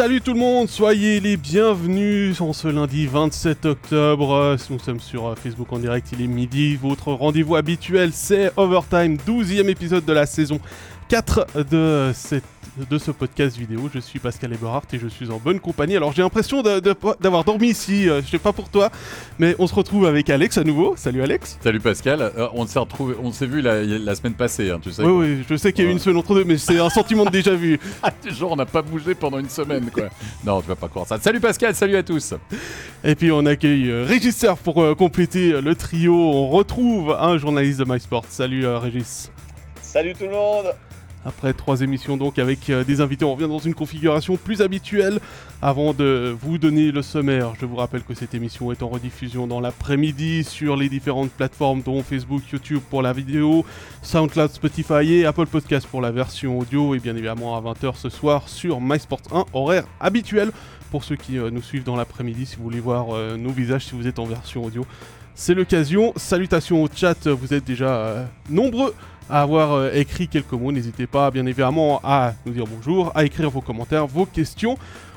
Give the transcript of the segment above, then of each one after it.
Salut tout le monde, soyez les bienvenus en ce lundi 27 octobre. Nous sommes sur euh, Facebook en direct, il est midi. Votre rendez-vous habituel, c'est Overtime, 12e épisode de la saison 4 de cette de ce podcast vidéo. Je suis Pascal Eberhardt et je suis en bonne compagnie. Alors j'ai l'impression d'avoir dormi ici, euh, je sais pas pour toi, mais on se retrouve avec Alex à nouveau. Salut Alex. Salut Pascal. Euh, on s'est retrouvé, on s'est vu la, semaine passée, hein, tu sais. Oui, oui, je sais qu'il y a eu une semaine entre deux, mais c'est un sentiment de déjà vu. Ah, genre on n'a pas bougé pendant une semaine, quoi. non, tu vas pas croire ça. Salut Pascal, salut à tous. Et puis on accueille euh, Régis pour euh, compléter le trio. On retrouve un journaliste de MySport. Salut Régis. Salut tout le monde. Après trois émissions donc avec euh, des invités, on revient dans une configuration plus habituelle. Avant de vous donner le sommaire, je vous rappelle que cette émission est en rediffusion dans l'après-midi sur les différentes plateformes dont Facebook, YouTube pour la vidéo, SoundCloud, Spotify et Apple Podcast pour la version audio et bien évidemment à 20h ce soir sur MySport 1, horaire habituel pour ceux qui euh, nous suivent dans l'après-midi si vous voulez voir euh, nos visages si vous êtes en version audio. C'est l'occasion. Salutations au chat, vous êtes déjà nombreux avoir euh, écrit quelques mots. N'hésitez pas, bien évidemment, à nous dire bonjour, à écrire vos commentaires, vos questions.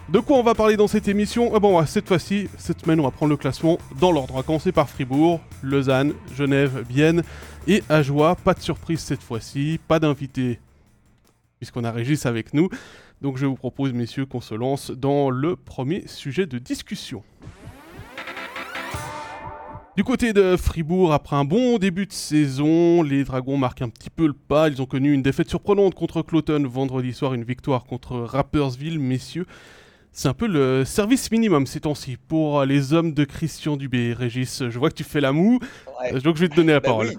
De quoi on va parler dans cette émission? Ah Bon, cette fois-ci, cette semaine, on va prendre le classement dans l'ordre. On commencer par Fribourg, Lausanne, Genève, Bienne et Ajoie. Pas de surprise cette fois-ci, pas d'invité, puisqu'on a Régis avec nous. Donc je vous propose, messieurs, qu'on se lance dans le premier sujet de discussion. Du côté de Fribourg, après un bon début de saison, les Dragons marquent un petit peu le pas. Ils ont connu une défaite surprenante contre Cloton vendredi soir, une victoire contre Rappersville, messieurs. C'est un peu le service minimum ces temps-ci pour les hommes de Christian Dubé. Régis, je vois que tu fais la moue, donc je vais te donner la bah parole.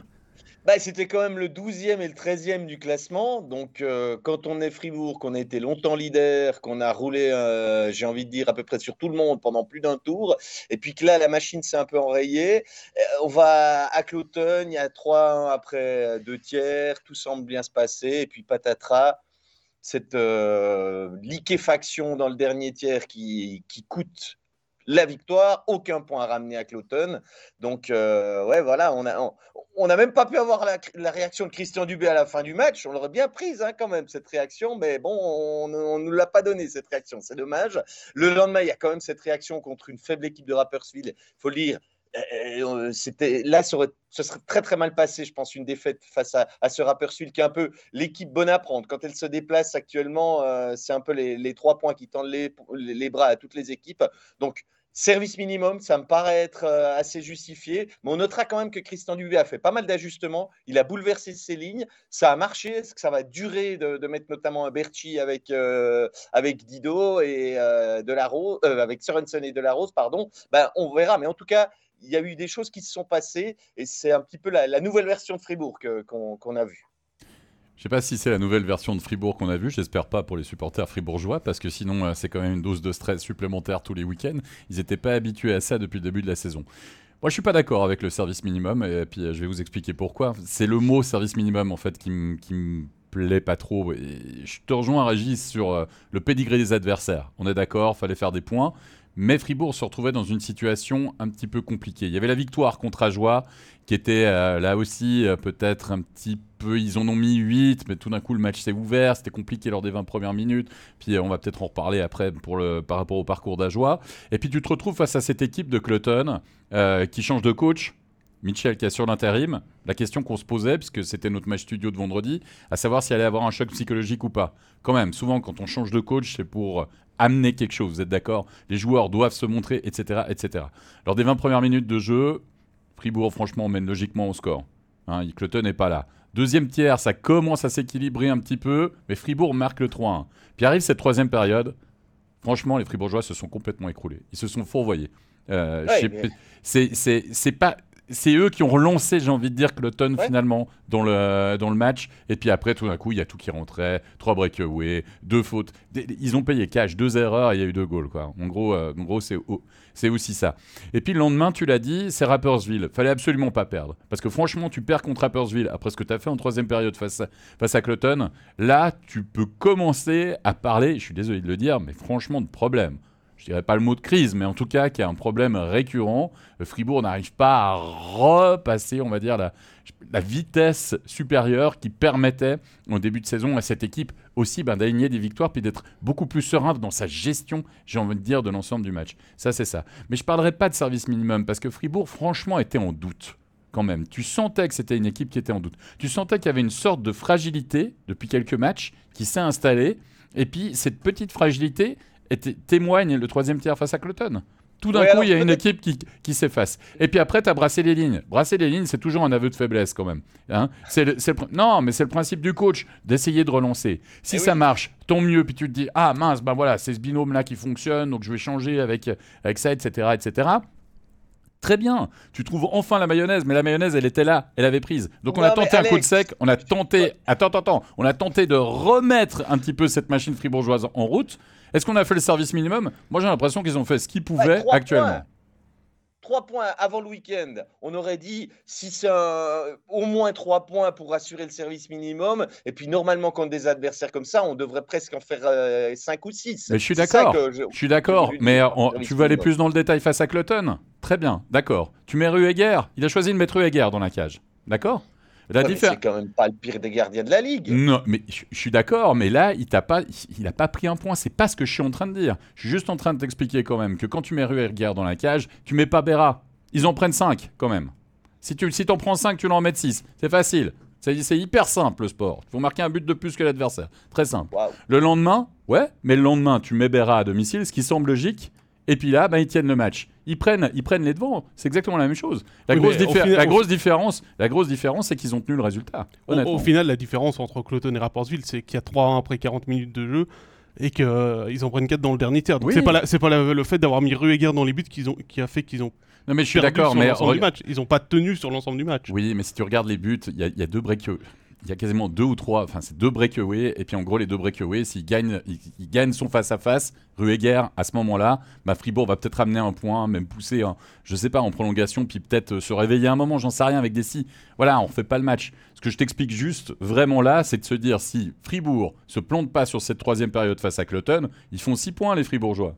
Bah, c'était quand même le 12e et le 13e du classement. Donc, euh, quand on est Fribourg, qu'on a été longtemps leader, qu'on a roulé, euh, j'ai envie de dire, à peu près sur tout le monde pendant plus d'un tour, et puis que là, la machine s'est un peu enrayée, euh, on va à y a 3-1 après deux tiers, tout semble bien se passer, et puis patatras, cette liquéfaction dans le dernier tiers qui, qui coûte la victoire, aucun point à ramener à Cloton. Donc, ouais, voilà, on on n'a même pas pu avoir la, réaction de Christian Dubé à la fin du match. On l'aurait bien prise hein, quand même, cette réaction. Mais bon, on ne nous l'a pas donné, cette réaction. C'est dommage. Le lendemain, il y a quand même cette réaction contre une faible équipe de Rappersville. Il faut le dire. Euh, c'était là, ça ce serait très très mal passé, je pense, une défaite face à, ce Rappersville qui est un peu l'équipe bonne à prendre. Quand elle se déplace actuellement, euh, c'est un peu les, trois points qui tendent les, bras à toutes les équipes. Donc, Service minimum, ça me paraît être euh, assez justifié. Mais on notera quand même que Christian Dubé a fait pas mal d'ajustements. Il a bouleversé ses lignes. Ça a marché. Est-ce que ça va durer de, mettre notamment un Berchi avec, euh, avec Dido et euh, avec Sorensen et de la Rose, pardon? Ben, On verra. Mais en tout cas, il y a eu des choses qui se sont passées et c'est un petit peu la, nouvelle version de Fribourg qu'on a vue. Je sais pas si c'est la nouvelle version de Fribourg qu'on a vue, j'espère pas pour les supporters fribourgeois, parce que sinon euh, c'est quand même une dose de stress supplémentaire tous les week-ends. Ils n'étaient pas habitués à ça depuis le début de la saison. Moi, je suis pas d'accord avec le service minimum, et puis euh, je vais vous expliquer pourquoi. C'est le mot service minimum, en fait, qui me plaît pas trop. Je te rejoins, Régis, sur euh, le pédigré des adversaires. On est d'accord, fallait faire des points. Mais Fribourg se retrouvait dans une situation un petit peu compliquée. Il y avait la victoire contre Ajoie, qui était euh, là aussi euh, peut-être un petit peu. Ils en ont mis 8, mais tout d'un coup le match s'est ouvert. C'était compliqué lors des 20 premières minutes. Puis euh, on va peut-être en reparler après pour le, par rapport au parcours d'Ajoie. Et puis tu te retrouves face à cette équipe de Cloton qui change de coach. Mitchell qui assure l'intérim. La question qu'on se posait, puisque c'était notre match studio de vendredi, à savoir s'il allait avoir un choc psychologique ou pas. Quand même, souvent quand on change de coach, c'est pour amener quelque chose, vous êtes d'accord? Les joueurs doivent se montrer, etc., etc. Lors des 20 premières minutes de jeu, Fribourg, franchement, mène logiquement au score. Hein, Cloton n'est pas là. Deuxième tiers, ça commence à s'équilibrer un petit peu, mais Fribourg marque le 3-1. Puis arrive cette troisième période. Franchement, les Fribourgeois se sont complètement écroulés. Ils se sont fourvoyés. Euh, C'est pas c'est eux qui ont relancé, j'ai envie de dire, Cloton finalement dans le, dans le match. Et puis après, tout d'un coup, il y a tout qui rentrait. Trois breakaways, deux fautes. Ils ont payé cash, deux erreurs et il y a eu deux goals. Quoi. En gros, euh, en gros c'est, c'est aussi ça. Et puis le lendemain, tu l'as dit, c'est Rappersville. Fallait absolument pas perdre. Parce que franchement, tu perds contre Rappersville après ce que tu as fait en troisième période face à, face à Cloton. Là, tu peux commencer à parler, je suis désolé de le dire, mais franchement, de problème. Je dirais pas le mot de crise, mais en tout cas qui a un problème récurrent. Fribourg n'arrive pas à repasser, on va dire, la, vitesse supérieure qui permettait au début de saison à cette équipe aussi ben, d'aligner des victoires puis d'être beaucoup plus serein dans sa gestion, j'ai envie de dire, de l'ensemble du match. Ça, c'est ça. Mais je ne parlerai pas de service minimum parce que Fribourg, franchement, était en doute quand même. Tu sentais que c'était une équipe qui était en doute. Tu sentais qu'il y avait une sorte de fragilité depuis quelques matchs qui s'est installée. Et puis, cette petite fragilité était, témoigne le troisième tiers face à Cloton. Tout d'un coup, il y a une équipe qui, qui s'efface. Et puis après, tu as brassé les lignes. Brasser les lignes, c'est toujours un aveu de faiblesse quand même. Hein c'est le, non, mais c'est le principe du coach d'essayer de relancer. Si eh ça marche, tant mieux. Puis tu te dis, ah mince, ben voilà, c'est ce binôme-là qui fonctionne, donc je vais changer avec, avec ça, etc., etc. Très bien, tu trouves enfin la mayonnaise, mais la mayonnaise, elle était là, elle avait prise. Donc on a tenté un coup de sec, on a tenté, attends, attends, attends, on a tenté de remettre un petit peu cette machine fribourgeoise en route. Est-ce qu'on a fait le service minimum? Moi j'ai l'impression qu'ils ont fait ce qu'ils pouvaient actuellement. Trois points avant le week-end. On aurait dit si c'est au moins trois points pour assurer le service minimum. Et puis normalement, contre des adversaires comme ça, on devrait presque en faire euh, cinq ou six. Mais je suis d'accord. Je... suis d'accord. Mais tu veux aller plus dans le détail face à Cloton? Très bien, d'accord. Tu mets Rueger? Il a choisi de mettre Rueger dans la cage. D'accord? C'est quand même pas le pire des gardiens de la ligue. Non, mais je, suis d'accord, mais là, il t'a pas, il a pas pris un point. C'est pas ce que je suis en train de dire. Je suis juste en train de t'expliquer quand même que quand tu mets Rueger dans la cage, tu mets pas Berra. Ils en prennent 5 quand même. Si tu si en prends 5, tu en mets 6. C'est facile. C'est hyper simple le sport. Il faut marquer un but de plus que l'adversaire. Très simple. Le lendemain, ouais, mais le lendemain, tu mets Berra à domicile, ce qui semble logique. Et puis là, ben, ils tiennent le match. Ils prennent, ils prennent les devants. C'est exactement la même chose. La, grosse, la grosse, différence, la grosse différence, c'est qu'ils ont tenu le résultat. Au, final, la différence entre Cloton et Rapportsville, c'est qu'il y a 3-1 après 40 minutes de jeu et qu'ils euh, en prennent 4 dans le dernier tiers. Donc c'est pas, c'est pas le fait d'avoir mis Rueger dans les buts qu'ils ont, qui a fait qu'ils ont non mais je suis d'accord, mais ils n'ont pas tenu sur l'ensemble du match. Oui, mais si tu regardes les buts, il y, y, a deux breaks il y a quasiment deux ou trois, enfin c'est deux breakaways, et puis en gros les deux breakaways, s'il gagne, il, gagne son face-à-face, Rueger, à ce moment-là, bah, Fribourg va peut-être ramener un point, même pousser, je sais pas, en prolongation, puis peut-être euh, se réveiller un moment, j'en sais rien, avec des si. Voilà, on refait pas le match. Ce que je t'explique juste, vraiment là, c'est de se dire, si Fribourg se plante pas sur cette troisième période face à Cloton, ils font six points les Fribourgeois.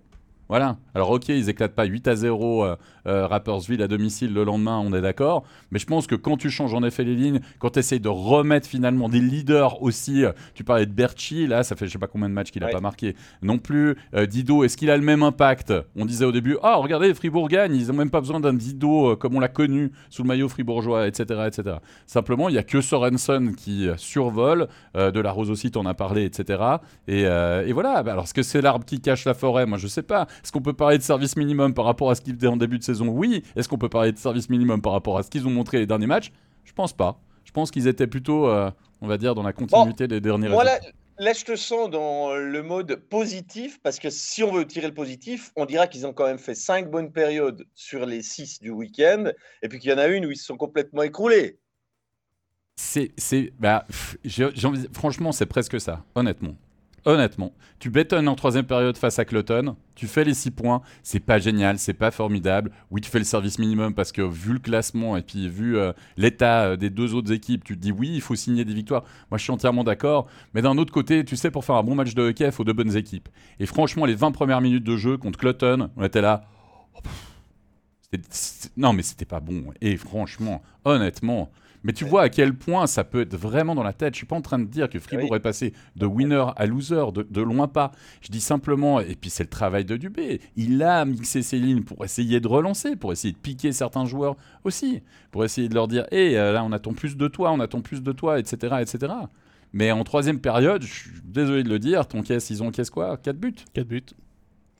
Voilà. Alors ok, ils éclatent pas 8 à 0 euh, euh, Rappersville à domicile le lendemain, on est d'accord. Mais je pense que quand tu changes en effet les lignes, quand tu essayes de remettre finalement des leaders aussi, euh, tu parlais de Berchi, là ça fait je sais pas combien de matchs qu'il a pas marqué non plus. Dido, est-ce qu'il a le même impact? On disait au début, ah regardez, Fribourg gagne, ils ont même pas besoin d'un Dido comme on l'a connu sous le maillot fribourgeois, etc. etc. Simplement, il y a que Sorensen qui survole, de la Rose aussi, en as parlé, etc. Et, et voilà, bah, alors est-ce que c'est l'arbre qui cache la forêt? Moi je sais pas. Est-ce qu'on peut parler de service minimum par rapport à ce qu'ils faisaient en début de saison? Oui. Est-ce qu'on peut parler de service minimum par rapport à ce qu'ils ont montré les derniers matchs? Je pense pas. Je pense qu'ils étaient plutôt, euh, on va dire, dans la continuité des derniers voilà. Là, je te sens dans le mode positif, parce que si on veut tirer le positif, on dira qu'ils ont quand même fait cinq bonnes périodes sur les six du week-end, et puis qu'il y en a une où ils se sont complètement écroulés. C'est, c'est, bah, franchement, c'est presque ça, honnêtement honnêtement, tu bétonnes en troisième période face à Cloton, tu fais les 6 points, c'est pas génial, c'est pas formidable. Oui, tu fais le service minimum parce que vu le classement et puis vu euh, l'état euh, des deux autres équipes, tu te dis oui, il faut signer des victoires. Moi, je suis entièrement d'accord. Mais d'un autre côté, tu sais, pour faire un bon match de hockey, il faut de bonnes équipes. Et franchement, les 20 premières minutes de jeu contre Cloton, on était là. Oh, non, mais c'était pas bon. Et franchement, honnêtement, mais tu vois à quel point ça peut être vraiment dans la tête. Je suis pas en train de dire que Fribourg est passé de winner à loser, de, loin pas. Je dis simplement, et puis c'est le travail de Dubé, il a mixé ses lignes pour essayer de relancer, pour essayer de piquer certains joueurs aussi, pour essayer de leur dire, hé, hey, euh, là on attend plus de toi, on attend plus de toi, etc. etc. Mais en troisième période, je suis désolé de le dire, ton caisse, ils ont caisse quoi? 4 buts 4 buts.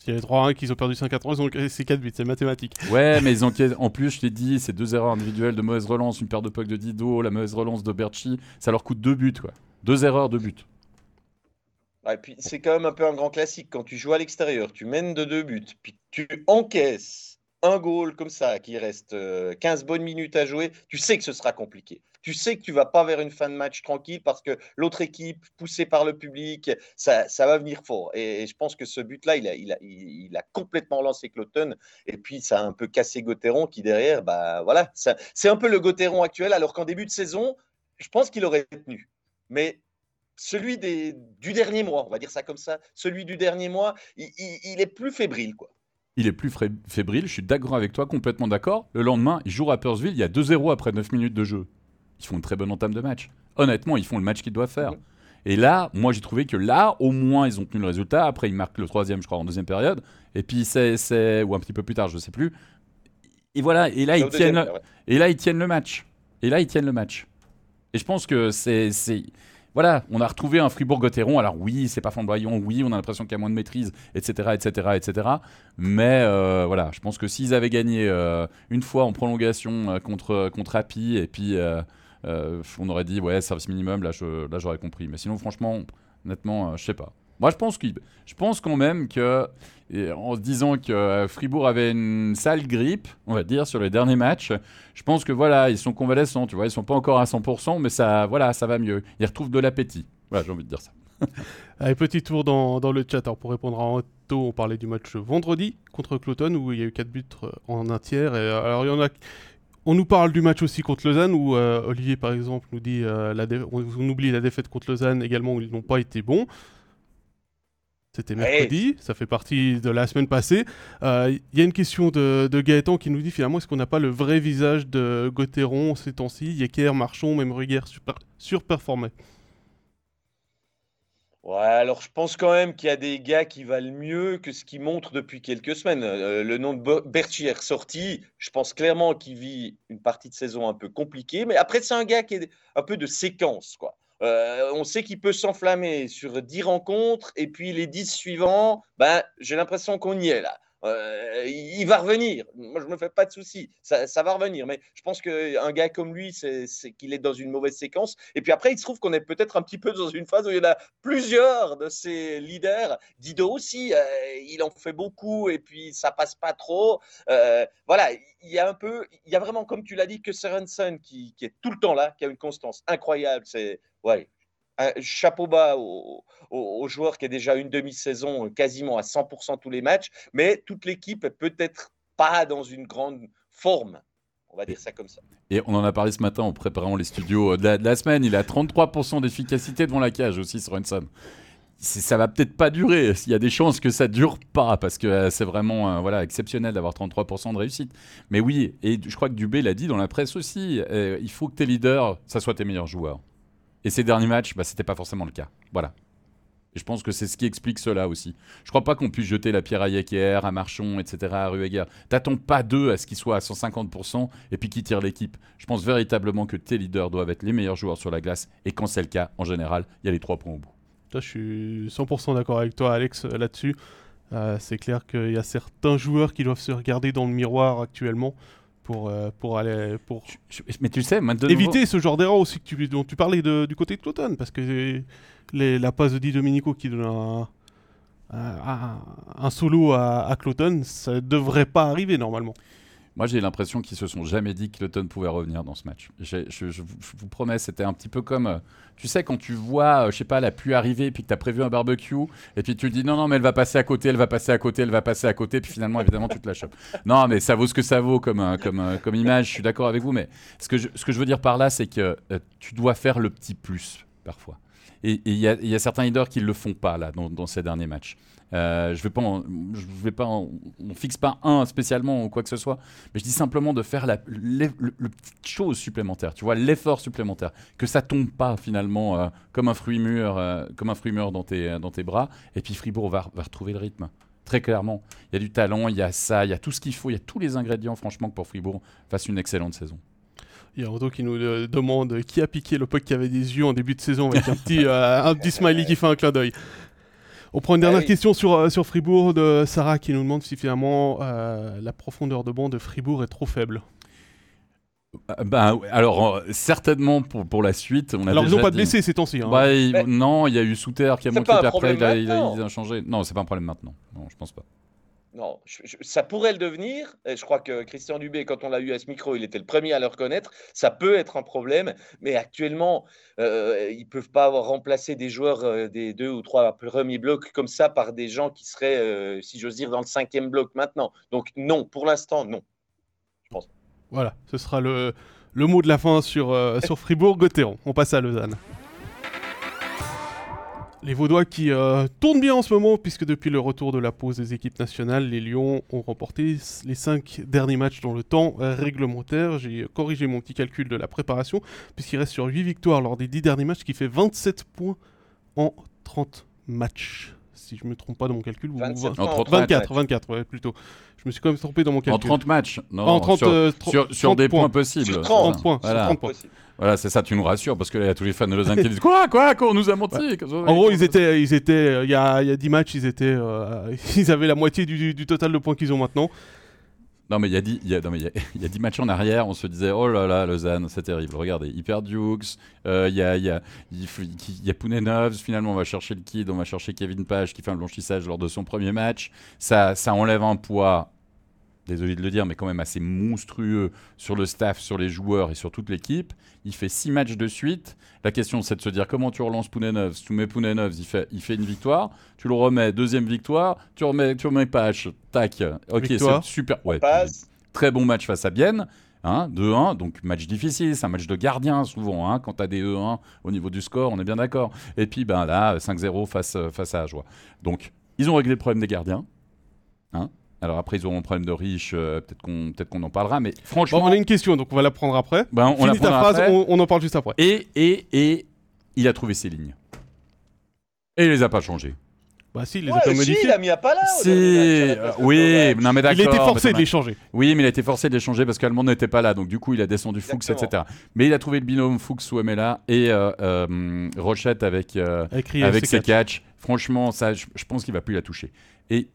Il y a 3-1 qu'ils ont perdu 5-4 ils ont c'est 4 buts, c'est mathématique. Ouais, mais ils ont en plus, je t'ai dit, c'est deux erreurs individuelles de mauvaise relance, une paire de pucks de Dido, la mauvaise relance de Berchi, ça leur coûte deux buts, quoi. Deux erreurs, deux buts. et puis c'est quand même un peu un grand classique quand tu joues à l'extérieur, tu mènes de deux buts, puis tu encaisses un goal comme ça, qui reste 15 euh, bonnes minutes à jouer, tu sais que ce sera compliqué. Tu sais que tu vas pas vers une fin de match tranquille parce que l'autre équipe, poussée par le public, ça, va venir fort. Et, je pense que ce but-là, il a, complètement lancé Cloton. Et puis, ça a un peu cassé Gauthieron qui, derrière, bah voilà, c'est un peu le Gauthieron actuel. Alors qu'en début de saison, je pense qu'il aurait tenu. Mais celui des, du dernier mois, on va dire ça comme ça, celui du dernier mois, il, est plus fébrile, quoi. Il est plus fébrile, je suis d'accord avec toi, complètement d'accord. Le lendemain, il joue à Rappersville, il y a 2-0 après 9 minutes de jeu. Ils font une très bonne entame de match. Honnêtement, ils font le match qu'ils doivent faire. Et là, moi, j'ai trouvé que là, au moins, ils ont tenu le résultat. Après, ils marquent le troisième, je crois, en deuxième période. Et puis, c'est. Ou un petit peu plus tard, je ne sais plus. Et voilà, et là, ils tiennent, et là, ils tiennent le match. Et là, ils tiennent le match. Et je pense que c'est voilà, on a retrouvé un Fribourg-Gotteron. Alors oui, c'est pas flamboyant, oui, on a l'impression qu'il y a moins de maîtrise, etc., etc., etc. Mais euh, voilà, je pense que s'ils avaient gagné euh, une fois en prolongation euh, contre contre Happy et puis on aurait dit ouais service minimum, là là j'aurais compris. Mais sinon, franchement, honnêtement, je sais pas. Moi, je pense, je pense quand même que, en se disant que euh, Fribourg avait une sale grippe, on va dire, sur les derniers matchs, je pense que voilà, ils sont convalescents, tu vois, ils sont pas encore à 100%, mais ça, voilà, ça va mieux. Ils retrouvent de l'appétit. Voilà, j'ai envie de dire ça. Allez, petit tour dans, dans, le chat. Alors, pour répondre à Otto, on parlait du match vendredi contre Cloton où il y a eu 4 buts euh, en un tiers. Euh, alors, il y en a. On nous parle du match aussi contre Lausanne où Olivier, par exemple, nous dit la on, oublie la défaite contre Lausanne également où ils n'ont pas été bons. C'était mercredi, ça fait partie de la semaine passée. Il euh, y a une question de, Gaëtan qui nous dit finalement est-ce qu'on n'a pas le vrai visage de Gauthieron ces temps-ci? Yecker, Marchon, même Ruger surperformé Ouais, alors je pense quand même qu'il y a des gars qui valent mieux que ce qu'ils montrent depuis quelques semaines. Euh, le nom de Bertier est sorti. Je pense clairement qu'il vit une partie de saison un peu compliquée. Mais après, c'est un gars qui est un peu de séquence, quoi. Euh, on sait qu'il peut s'enflammer sur 10 rencontres et puis les 10 suivants, ben, j'ai l'impression qu'on y est là. Euh, il va revenir. Moi, je me fais pas de soucis. Ça, va revenir. Mais je pense qu'un gars comme lui, c'est qu'il est dans une mauvaise séquence. Et puis après, il se trouve qu'on est peut-être un petit peu dans une phase où il y en a plusieurs de ces leaders. Dido aussi, euh, il en fait beaucoup et puis ça passe pas trop. Euh, voilà, il y a un peu, il y a vraiment, comme tu l'as dit, que Sorensen qui, qui est tout le temps là, qui a une constance incroyable. C'est ouais, un chapeau bas au, joueur qui est déjà une demi-saison quasiment à 100% tous les matchs, mais toute l'équipe peut-être pas dans une grande forme. On va dire ça comme ça. Et on en a parlé ce matin en préparant les studios de la, semaine. Il a 33% d'efficacité devant la cage aussi, Sorensen. Ça va peut-être pas durer. Il y a des chances que ça dure pas parce que euh, c'est vraiment euh, voilà exceptionnel d'avoir 33% de réussite. Mais oui, et je crois que Dubé l'a dit dans la presse aussi. Euh, il faut que tes leaders, ça soit tes meilleurs joueurs. Et ces derniers matchs, bah, c'était pas forcément le cas. Voilà. Et je pense que c'est ce qui explique cela aussi. Je crois pas qu'on puisse jeter la pierre à Yecker, à Marchon, etc., à Rueger. T'attends pas d'eux à ce qu'ils soient à 150% et puis qu'ils tirent l'équipe. Je pense véritablement que tes leaders doivent être les meilleurs joueurs sur la glace. Et quand c'est le cas, en général, il y a les trois points au bout. je suis 100% d'accord avec toi, Alex, euh, là-dessus. Euh, c'est clair qu'il y a certains joueurs qui doivent se regarder dans le miroir actuellement pour, euh, pour aller pour mais tu sais éviter ce genre d'erreur aussi que tu, dont tu parlais de, du côté de Cloton parce que les, la passe de Di Domenico qui donne un, un, un solo à, à Cloton ça devrait pas arriver normalement moi, j'ai l'impression qu'ils se sont jamais dit que Cloton pouvait revenir dans ce match. Je, vous promets, c'était un petit peu comme, euh, tu sais, quand tu vois, euh, je sais pas, la pluie arriver, puis que tu as prévu un barbecue, et puis tu te dis non, non, mais elle va passer à côté, elle va passer à côté, elle va passer à côté, puis finalement, évidemment, tu te la chopes. Non, mais ça vaut ce que ça vaut comme, euh, comme, comme image, je suis d'accord avec vous, mais ce que, je, ce que je veux dire par là, c'est que tu dois faire le petit plus, parfois. Et il y, a certains leaders qui ne le font pas, là, dans ces derniers matchs. Euh, je vais vais pas, on fixe pas un spécialement ou quoi que ce soit, mais je dis simplement de faire la, le, petite chose supplémentaire, tu vois, l'effort supplémentaire, que ça tombe pas finalement euh, comme un fruit mûr, euh, comme un fruit mûr dans tes, dans tes bras, et puis Fribourg va, va retrouver le rythme. Très clairement, il y a du talent, il y a ça, il y a tout ce qu'il faut, il y a tous les ingrédients, franchement, pour Fribourg fasse une excellente saison. Il y a Roto qui nous demande qui a piqué le puck qui avait des yeux en début de saison avec un petit, un petit smiley qui fait un clin d'œil. On prend une dernière ah question sur, euh, sur Fribourg de Sarah qui nous demande si finalement euh, la profondeur de banc de Fribourg est trop faible. Ben, alors, certainement pour, pour la suite. On a alors, ils n'ont pas de blessés ces temps-ci. Hein. Bah, Non, il y a eu Souter qui a monté, puis après, il a, il, a, changé. Non, c'est pas un problème maintenant. Non, je pense pas. Non, ça pourrait le devenir. Je crois que Christian Dubé, quand on l'a eu à ce micro, il était le premier à le reconnaître. Ça peut être un problème, mais actuellement, euh, ils ne peuvent pas remplacé des joueurs euh, des deux ou trois premiers blocs comme ça par des gens qui seraient, euh, si j'ose dire, dans le cinquième bloc maintenant. Donc non, pour l'instant, non. Je pense. Voilà, ce sera le, le mot de la fin sur, sur Fribourg-Gotteron. On passe à Lausanne. Les Vaudois qui euh, tournent bien en ce moment, puisque depuis le retour de la pause des équipes nationales, les Lions ont remporté les 5 derniers matchs dans le temps réglementaire. J'ai corrigé mon petit calcul de la préparation, puisqu'il reste sur 8 victoires lors des 10 derniers matchs, ce qui fait 27 points en 30 matchs. Si je ne me trompe pas dans mon calcul, vous- 27 vous- points en 24, 30 24, ouais, plutôt. Je me suis quand même trompé dans mon calcul. En 30 matchs Non, En 30, sur, euh, tro- sur, sur 30 des points, points. possibles. Sur Voilà. 30 points, sur Voilà, 30 points. Possible. Voilà, c'est ça, tu nous rassures, parce que là, il y a tous les fans de Lausanne qui disent Quoi, quoi, quoi, qu'on nous a menti En gros, ils étaient, ils étaient, euh, il y a, il y a 10 matchs, ils étaient, euh, ils avaient la moitié du, du total de points qu'ils ont maintenant. Non, mais il y, a dix- il y, a- non, mais il y a- il y a 10 matchs en arrière, on se disait Oh là là, Lausanne, c'est terrible. Regardez, perdent Dukes, euh, il y a, y, a, finalement, on va chercher le kid, on va chercher Kevin Page qui fait un blanchissage lors de son premier match. Ça, ça enlève un poids, désolé de le dire, mais quand même assez monstrueux sur le staff, sur les joueurs et sur toute l'équipe. Il fait 6 matchs de suite. La question, c'est de se dire comment tu relances Pounenovs. Tu mets Pounenovs, il fait, il fait une victoire. Tu le remets, deuxième victoire. Tu remets, tu remets Page. Tac. Ok, c'est super. Ouais, Passe. très bon match face à Bienne. Hein, 2-1, donc match difficile, c'est un match de gardien souvent, hein, quand tu as des 2-1 au niveau du score, on est bien d'accord. Et puis ben, là, 5-0 face, euh, face à Ajoie. Donc, ils ont réglé le problème des gardiens. Hein. Alors après, ils auront un problème de riche, euh, peut-être qu'on peut qu'on en parlera, mais Bon, franchement, on a une question, donc on va la prendre après. ben, on la Finis ta phrase, après. on, on en parle juste après. Et, et, et il a trouvé ses lignes. Et il les a pas changées. Bah si, il les Ouais, a pas si, modifiés. il a mis à pas là. Si, euh, oui, non mais d'accord. Il était forcé de les changer. Oui, mais il a été forcé de les changer parce qu'Allemand n'était pas là. Donc du coup, il a descendu Fuchs, etc. Mais il a trouvé le binôme Fuchs-Ouemela et euh, euh, Rochette avec, euh, Avec, avec ses ses catchs. Franchement, ça, je, je pense qu'il va plus la toucher. Et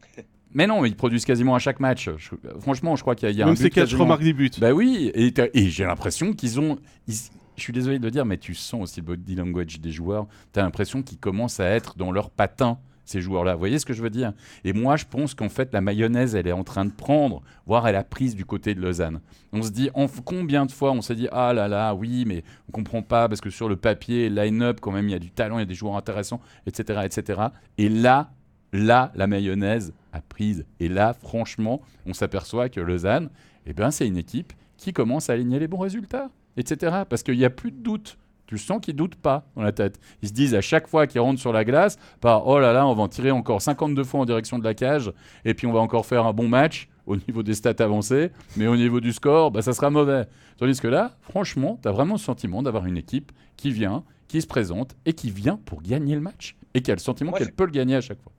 mais non, ils produisent quasiment à chaque match. Je- franchement, je crois qu'il y a, il y a Même un but catchs quasiment- remarquent des buts. Bah oui, et, j'ai l'impression qu'ils ont. ils- je suis désolé de le dire, mais tu sens aussi le body language des joueurs. Tu as l'impression qu'ils commencent à être dans leur patin, ces joueurs-là. Vous voyez ce que je veux dire? Et moi, je pense qu'en fait, la mayonnaise, elle est en train de prendre, voire elle a prise du côté de Lausanne. On se dit, en, combien de fois on s'est dit, ah là là, oui, mais on comprend pas, parce que sur le papier, line-up, quand même, il y a du talent, il y a des joueurs intéressants, etc. etc. Et là, là, la mayonnaise a prise. Et là, franchement, on s'aperçoit que Lausanne, eh ben, c'est une équipe qui commence à aligner les bons résultats, etc. Parce qu'il n'y a plus de doute. Tu sens qu'ils doutent pas dans la tête. Ils se disent à chaque fois qu'ils rentrent sur la glace, par oh là là, on va en tirer encore 52 fois en direction de la cage, et puis on va encore faire un bon match au niveau des stats avancées, mais au niveau du score, bah, ça sera mauvais. Tandis que là, franchement, tu as vraiment le sentiment d'avoir une équipe qui vient, qui se présente, et qui vient pour gagner le match, et qui a le sentiment qu'elle peut le gagner à chaque fois.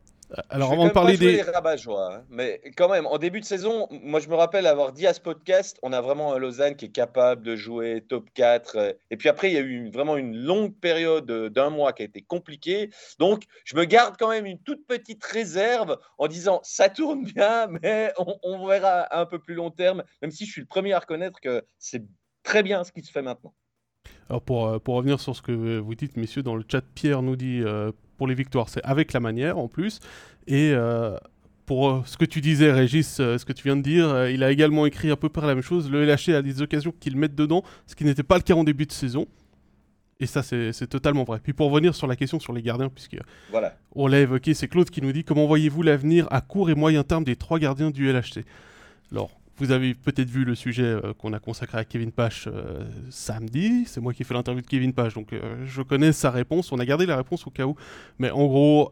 Alors Je vais avant de parler des... les rabat-joie, hein, mais quand même, en début de saison, moi je me rappelle avoir dit à ce podcast, on a vraiment un Lausanne qui est capable de jouer top 4. euh, Et puis après, il y a eu une- vraiment une longue période d'un mois qui a été compliquée. Donc, je me garde quand même une toute petite réserve en disant ça tourne bien, mais on, on verra à un peu plus long terme, même si je suis le premier à reconnaître que c'est très bien ce qui se fait maintenant. Alors pour, euh, pour revenir sur ce que vous dites, messieurs, dans le chat, Pierre nous dit euh, pour les victoires, c'est avec la manière en plus. Et euh, pour euh, ce que tu disais, Régis, euh, ce que tu viens de dire, il a également écrit à peu près la même chose. Le LHC a des occasions qu'il mette dedans, ce qui n'était pas le cas en début de saison. Et ça, c'est c'est totalement vrai. Puis pour revenir sur la question sur les gardiens, puisque Voilà. on l'a évoqué, c'est Claude qui nous dit comment voyez-vous l'avenir à court et moyen terme des trois gardiens du LHC Alors, vous avez peut-être vu le sujet euh, qu'on a consacré à Kevin Pache euh, samedi. C'est moi qui ai fait l'interview de Kevin Pache, donc euh, je connais sa réponse. On a gardé la réponse au cas où. Mais en gros,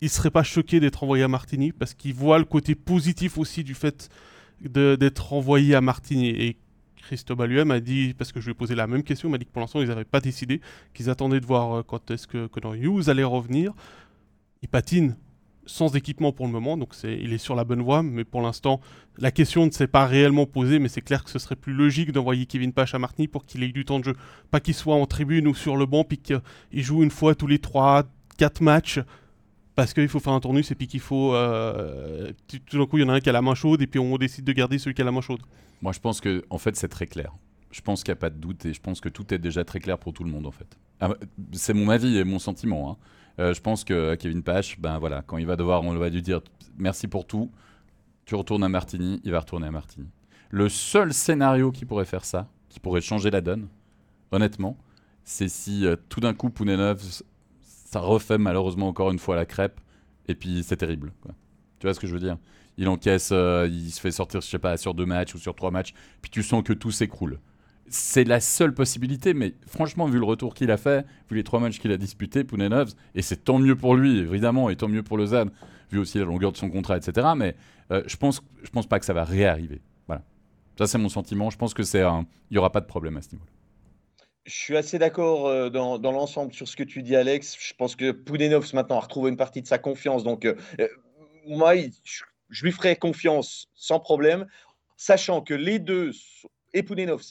il serait pas choqué d'être envoyé à Martigny parce qu'il voit le côté positif aussi du fait d'être envoyé à Martigny. Et Christophe Baluet m'a dit, parce que je lui ai posé la même question, il m'a dit que pour l'instant ils n'avaient pas décidé, qu'ils attendaient de voir quand est-ce que Connor Hughes allait revenir. Il patine sans équipement pour le moment, donc il est sur la bonne voie, mais pour l'instant, la question ne s'est pas réellement posée, mais c'est clair que ce serait plus logique d'envoyer Kevin Pache à Martigny pour qu'il ait du temps de jeu. Pas qu'il soit en tribune ou sur le banc, puis qu'il joue une fois tous les 3-4 matchs, parce qu'il faut faire un tournus, et puis qu'il faut... euh, tout tout d'un coup, il y en a un qui a la main chaude, et puis on décide de garder celui qui a la main chaude. Moi, je pense que, en fait, c'est très clair. Je pense qu'il n'y a pas de doute et je pense que tout est déjà très clair pour tout le monde, en fait. Ah, c'est mon avis et mon sentiment. hein. Euh, je pense que Kevin Pache, ben voilà, quand il va devoir, on va lui dire merci pour tout, tu retournes à Martigny, il va retourner à Martigny. Le seul scénario qui pourrait faire ça, qui pourrait changer la donne, honnêtement, c'est si euh, tout d'un coup Pounenev, ça refait malheureusement encore une fois la crêpe, et puis c'est terrible. Tu vois ce que je veux dire? Il encaisse, euh, il se fait sortir, je sais pas, sur deux matchs ou sur trois matchs, puis tu sens que tout s'écroule. C'est la seule possibilité, mais franchement, vu le retour qu'il a fait, vu les trois matchs qu'il a disputés, Pounenovs, et c'est tant mieux pour lui, évidemment, et tant mieux pour Lausanne, vu aussi la longueur de son contrat, etc. Mais euh, je pense, je pense pas que ça va réarriver. Voilà. Ça, c'est mon sentiment. Je pense que c'est il n'y aura pas de problème à ce niveau-là. Je suis assez d'accord euh, dans, l'ensemble sur ce que tu dis, Alex. Je pense que Pounenovs maintenant a retrouvé une partie de sa confiance. Donc, euh, moi, je, lui ferai confiance sans problème, sachant que les deux et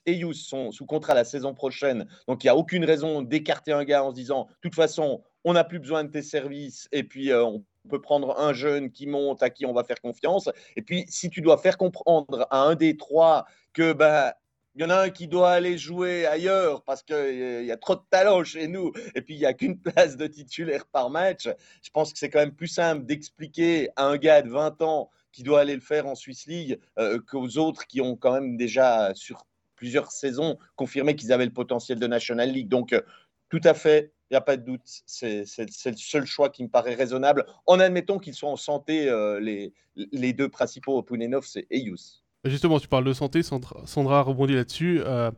et Hughes sont sous contrat la saison prochaine. Donc, il n'y a aucune raison d'écarter un gars en se disant, de toute façon, on n'a plus besoin de tes services et puis on peut prendre un jeune qui monte à qui on va faire confiance. Et puis, si tu dois faire comprendre à un des trois que ben, il y en a un qui doit aller jouer ailleurs parce qu'il y a trop de talent chez nous et puis il n'y a qu'une place de titulaire par match. Je pense que c'est quand même plus simple d'expliquer à un gars de 20 ans qui doit aller le faire en Swiss League euh, qu'aux autres qui ont quand même déjà sur plusieurs saisons confirmé qu'ils avaient le potentiel de National League. Donc, euh, tout à fait, il n'y a pas de doute. C'est le seul choix qui me paraît raisonnable, en admettant qu'ils soient en santé, euh, les, les, deux principaux, Pounenovs et Yus. Justement, tu parles de santé, Sandra, a rebondi là-dessus. Euh,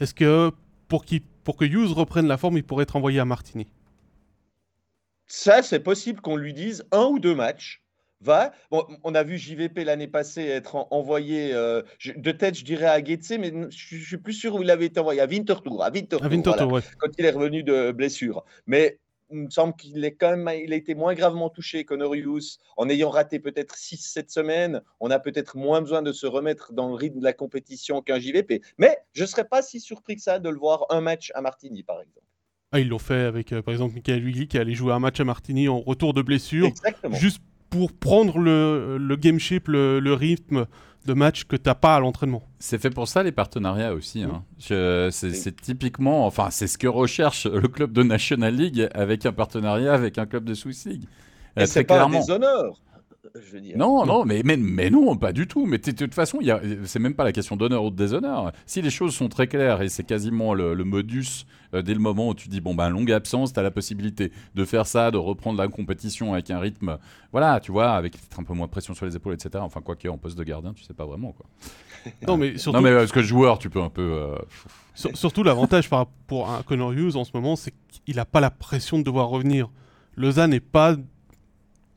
est-ce que pour, pour que Hughes reprenne la forme, il pourrait être envoyé à Martini Ça, c'est possible qu'on lui dise un ou deux matchs va. Bon, on a vu JVP l'année passée être envoyé euh, de tête, je dirais à Getse, mais je, suis plus sûr où il avait été envoyé à Winterthur, à Winterthur, quand il est revenu de blessure. Mais il me semble qu'il est quand même, il a été moins gravement touché qu'Honorius en ayant raté peut-être 6-7 semaines. On a peut-être moins besoin de se remettre dans le rythme de la compétition qu'un JVP. Mais je ne serais pas si surpris que ça de le voir un match à Martigny, par exemple. Ah, ils l'ont fait avec, euh, par exemple, Michael Wiggy qui allait jouer un match à Martigny en retour de blessure. Exactement. Juste pour prendre le, le game shape, le, rythme de match que tu n'as pas à l'entraînement. C'est fait pour ça les partenariats aussi. Hein. C'est typiquement, enfin c'est ce que recherche le club de National League avec un partenariat avec un club de Swiss League. Et c'est pas un déshonneur. Non, non, mais, mais, mais, non, pas du tout. Mais de toute façon, c'est même pas la question d'honneur ou de déshonneur. Si les choses sont très claires et c'est quasiment le, modus euh, dès le moment où tu dis, bon, ben, longue absence, tu as la possibilité de faire ça, de reprendre la compétition avec un rythme, voilà, tu vois, avec un peu moins de pression sur les épaules, etc. Enfin, quoi qu'il en poste de gardien, tu sais pas vraiment, quoi. non, mais surtout. Non, mais parce que joueur, tu peux un peu. Euh, surtout, l'avantage pour un Connor Hughes en ce moment, c'est qu'il n'a pas la pression de devoir revenir. Lausanne n'est pas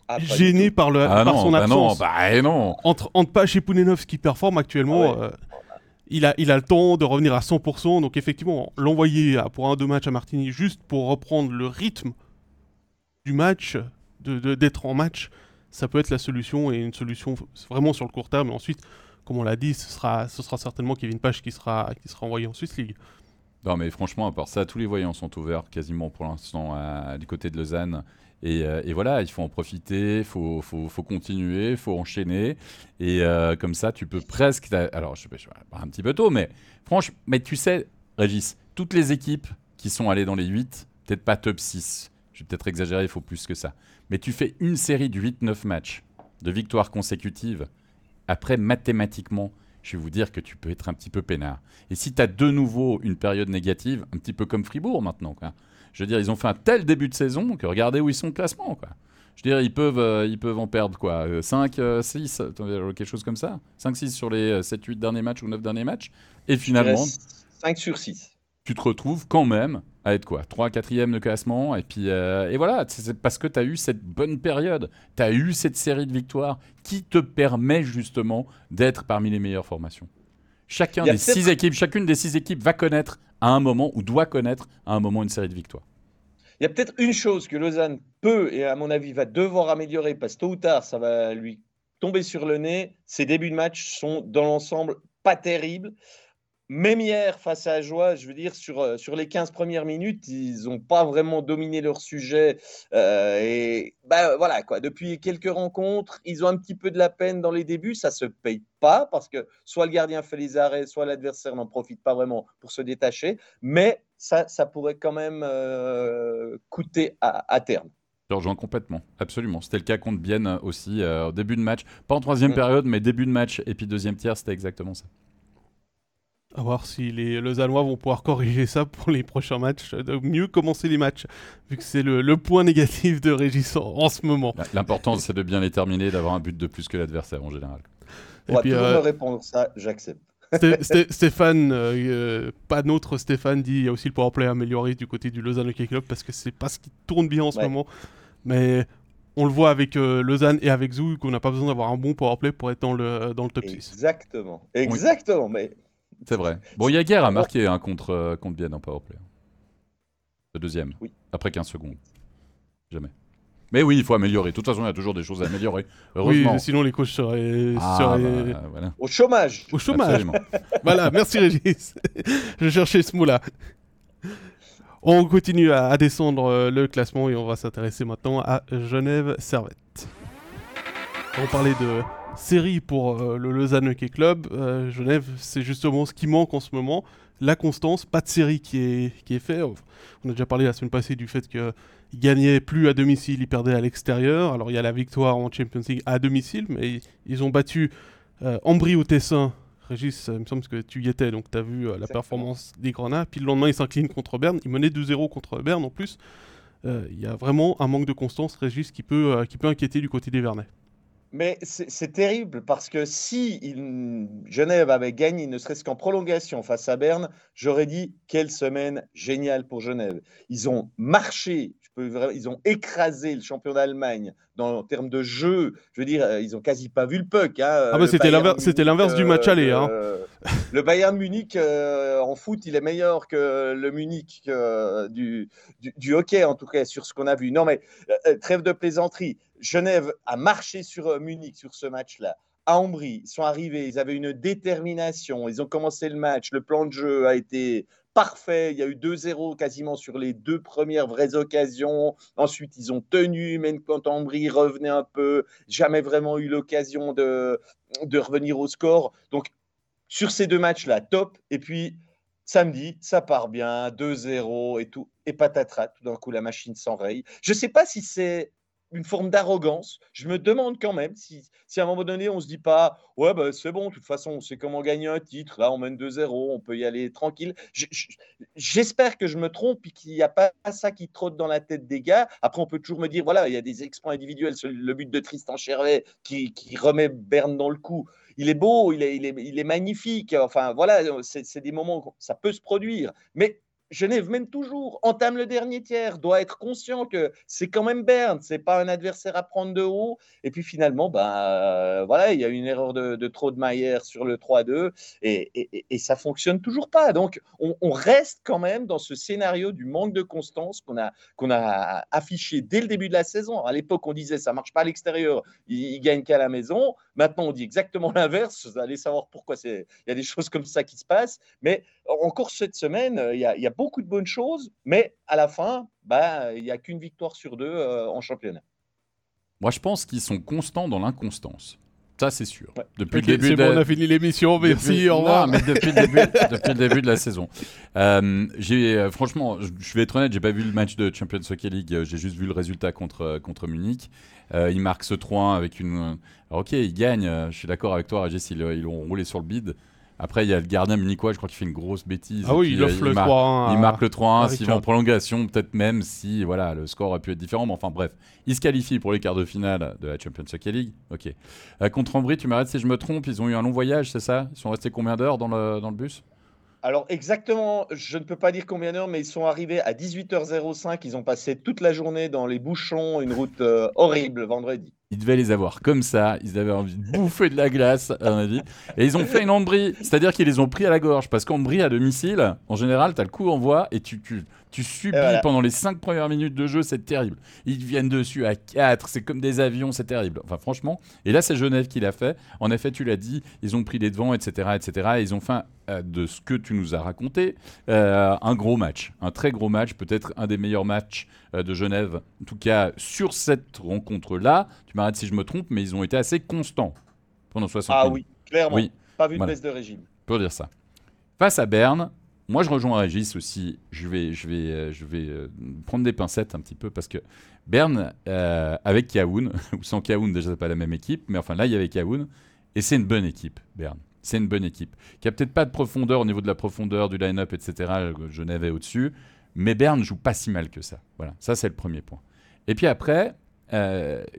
ah, gêné par, le, ah son bah absence. Non, bah eh non. Entre, entre Pach et Pounenovs qui performe actuellement, euh, il, a, il a le temps de revenir à 100%. Donc effectivement, l'envoyer pour un deux matchs à Martini juste pour reprendre le rythme du match, d'être de, en match, ça peut être la solution et une solution vraiment sur le court terme. Et ensuite, comme on l'a dit, ce sera, ce sera certainement Kevin Page qui sera, qui sera envoyé en Swiss League. Non mais franchement, à part ça, tous les voyants sont ouverts quasiment pour l'instant du côté de Lausanne. Euh, et, voilà, il faut en profiter, il faut, faut, continuer, il faut enchaîner. Et euh, comme ça, tu peux presque. Alors, je, je, un petit peu tôt, mais franchement, mais tu sais, Régis, toutes les équipes qui sont allées dans les 8, peut-être pas top 6, je vais peut-être exagérer, il faut plus que ça. Mais tu fais une série de 8-9 matchs de victoires consécutives. Après, mathématiquement, je vais vous dire que tu peux être un petit peu peinard. Et si tu as de nouveau une période négative, un petit peu comme Fribourg maintenant, quoi, je veux dire, ils ont fait un tel début de saison que regardez où ils sont au classement. Quoi. Je veux dire, ils peuvent, euh, ils peuvent en perdre quoi 5, 6, euh, euh, quelque chose comme ça 5, 6 sur les 7, 8 derniers matchs ou 9 derniers matchs. Et finalement. 5 sur 6. Tu te retrouves quand même à être quoi 3, 4e de classement. Et puis, et voilà, c'est parce que tu as eu cette bonne période. Tu as eu cette série de victoires qui te permet justement d'être parmi les meilleures formations. Chacun des six équipes, chacune des six équipes va connaître à un moment ou doit connaître à un moment une série de victoires. Il y a peut-être une chose que Lausanne peut et à mon avis va devoir améliorer parce que tôt ou tard ça va lui tomber sur le nez. Ses débuts de match sont dans l'ensemble pas terribles. Même hier, face à Joie, je veux dire, sur, euh, sur les 15 premières minutes, ils n'ont pas vraiment dominé leur sujet. Euh, et bah, voilà, quoi. Depuis quelques rencontres, ils ont un petit peu de la peine dans les débuts. Ça ne se paye pas parce que soit le gardien fait les arrêts, soit l'adversaire n'en profite pas vraiment pour se détacher. Mais ça, ça pourrait quand même euh, coûter à, terme. Je rejoins complètement, absolument. C'était le cas contre Bienne aussi, au début de match. Pas en troisième mm. période, mais début de match et puis deuxième tiers, c'était exactement ça. À voir si les Lausannois vont pouvoir corriger ça pour les prochains matchs, de mieux commencer les matchs, vu que c'est le, point négatif de Régis en, ce moment. L'important, c'est de bien les terminer, d'avoir un but de plus que l'adversaire en général. On va toujours euh, me répondre ça, j'accepte. Stéphane, euh, pas notre Stéphane, dit il y a aussi le powerplay amélioré du côté du Lausanne Hockey Club parce que c'est pas ce qui tourne bien en ce moment. Mais on le voit avec Lausanne et avec Zou qu'on n'a pas besoin d'avoir un bon powerplay pour être dans le, dans le top 6. Exactement, exactement. Mais... C'est vrai. Bon, il y a guerre à marquer hein, contre, contre Bienne en powerplay. Le deuxième, oui. après 15 secondes. Jamais. Mais oui, il faut améliorer. De toute façon, il y a toujours des choses à améliorer. Heureusement. Oui, sinon les coachs seraient, ah, bah, au chômage. Au chômage. voilà, merci Régis. Je cherchais ce mot-là. On continue à, descendre euh, le classement et on va s'intéresser maintenant à Genève Servette. On parlait de série pour euh, le Lausanne Hockey Club. Euh, Genève, c'est justement ce qui manque en ce moment. La constance, pas de série qui est, qui est faite. On a déjà parlé la semaine passée du fait que ils gagnaient plus à domicile, ils perdaient à l'extérieur. Alors il y a la victoire en Champions League à domicile, mais ils, ont battu euh, Ambry au Tessin. Régis, il me semble que tu y étais, donc tu as vu euh, la performance des Grenats. Puis le lendemain, ils s'inclinent contre Berne. Ils menaient 2-0 contre Berne en plus. Euh, il y a vraiment un manque de constance, Régis, qui peut, qui peut inquiéter du côté des Vernets. Mais c'est terrible parce que si Genève avait gagné, ne serait-ce qu'en prolongation face à Berne, j'aurais dit quelle semaine géniale pour Genève. Ils ont marché ils ont écrasé le champion d'Allemagne dans, en termes de jeu. Je veux dire, euh, ils ont quasi pas vu le puck. Hein. Ah bah c'était l'inverse du match aller. Hein. Euh, le Bayern Munich euh, en foot, il est meilleur que le Munich du, du, hockey, en tout cas, sur ce qu'on a vu. Non, mais trêve de plaisanterie. Genève a marché sur Munich sur ce match-là à Ambry, ils sont arrivés, ils avaient une détermination, ils ont commencé le match, le plan de jeu a été parfait. Il y a eu 2-0 quasiment sur les deux premières vraies occasions. Ensuite, ils ont tenu, même quand Ambry revenait un peu. Jamais vraiment eu l'occasion de, de revenir au score. Donc, sur ces deux matchs-là, top. Et puis, samedi, ça part bien, 2-0 et tout. Et patatras, tout d'un coup, la machine s'enraye. Je ne sais pas si c'est une forme d'arrogance. Je me demande quand même si, si, à un moment donné, on se dit pas, ouais, bah, c'est bon, de toute façon, on sait comment gagner un titre. Là, on mène 2-0, on peut y aller tranquille. J'espère que je me trompe et qu'il n'y a pas ça qui trotte dans la tête des gars. Après, on peut toujours me dire, voilà, il y a des exploits individuels. Le but de Tristan Chervet qui, remet Berne dans le coup il est beau, il est, il est, il est magnifique. Enfin, voilà, c'est des moments où ça peut se produire. Mais Genève mène toujours, entame le dernier tiers, doit être conscient que c'est quand même Berne, c'est pas un adversaire à prendre de haut. Et puis finalement, ben voilà, il y a une erreur de, de Maillère sur le 3-2 et, et, et, ça fonctionne toujours pas. Donc on, reste quand même dans ce scénario du manque de constance qu'on a, a affiché dès le début de la saison. À l'époque, on disait ça marche pas à l'extérieur, il, gagne qu'à la maison. Maintenant, on dit exactement l'inverse. Vous allez savoir pourquoi il y a des choses comme ça qui se passent. Mais encore cette semaine, a, il y a beaucoup de bonnes choses, mais à la fin, bah, il n'y a qu'une victoire sur deux euh, en championnat. Moi, je pense qu'ils sont constants dans l'inconstance. Ça, c'est sûr. Depuis le début. C'est bon, on a fini l'émission. Merci, au revoir. mais depuis le début, depuis le début de la saison. Euh, j'ai, euh, franchement, je vais être honnête, j'ai pas vu le match de Champions Hockey League. J'ai juste vu le résultat contre, contre Munich. ils marquent ce 3 avec une. Alors, ok, ils gagnent. Je suis d'accord avec toi, Régis. Ils, ils ont roulé sur le bid. Après, il y a le gardien munichois, je crois qu'il fait une grosse bêtise. Ah oui, il offre le 3-1. Il marque le 3-1, s'il va en prolongation, peut-être même si voilà, le score aurait pu être différent. Mais enfin, bref, il se qualifie pour les quarts de finale de la Champions Hockey League. Ok. Euh, contre Ambry, tu m'arrêtes si je me trompe, ils ont eu un long voyage, c'est ça? Ils sont restés combien d'heures dans le, dans le bus? Alors exactement, je ne peux pas dire combien d'heures, mais ils sont arrivés à 18h05. Ils ont passé toute la journée dans les bouchons, une route euh, horrible vendredi. Ils devaient les avoir comme ça, ils avaient envie de bouffer de la glace, à mon avis. Et ils ont fait une embrie, c'est-à-dire qu'ils les ont pris à la gorge. Parce qu'embrie à domicile, en général, tu as le coup en voix et tu, tu, tu subis pendant les 5 premières minutes de jeu, c'est terrible. Ils viennent dessus à 4, c'est comme des avions, c'est terrible. Enfin, franchement. Et là, c'est Genève qui l'a fait. En effet, tu l'as dit, ils ont pris les devants, etc. etc. Et ils ont fait, euh, de ce que tu nous as raconté, euh, un gros match. Un très gros match, peut-être un des meilleurs matchs euh, de Genève. En tout cas, sur cette rencontre-là, tu m'arrêtes si je me trompe, mais ils ont été assez constants pendant 60 Ah oui, clairement. Oui. Pas vu de baisse de régime. Pour dire ça. Face à Berne, moi, je rejoins Régis aussi. Je vais, je vais, euh, je vais euh, prendre des pincettes un petit peu parce que Berne, euh, avec Kaoun, ou sans Kaoun, déjà, c'est pas la même équipe, mais enfin là, il y avait Kaoun, et c'est une bonne équipe, Berne. C'est une bonne équipe. Qui a peut-être pas de profondeur au niveau de la profondeur, du line-up, etc. Genève est au-dessus, mais Berne joue pas si mal que ça. Voilà, ça, c'est le premier point. Et puis après,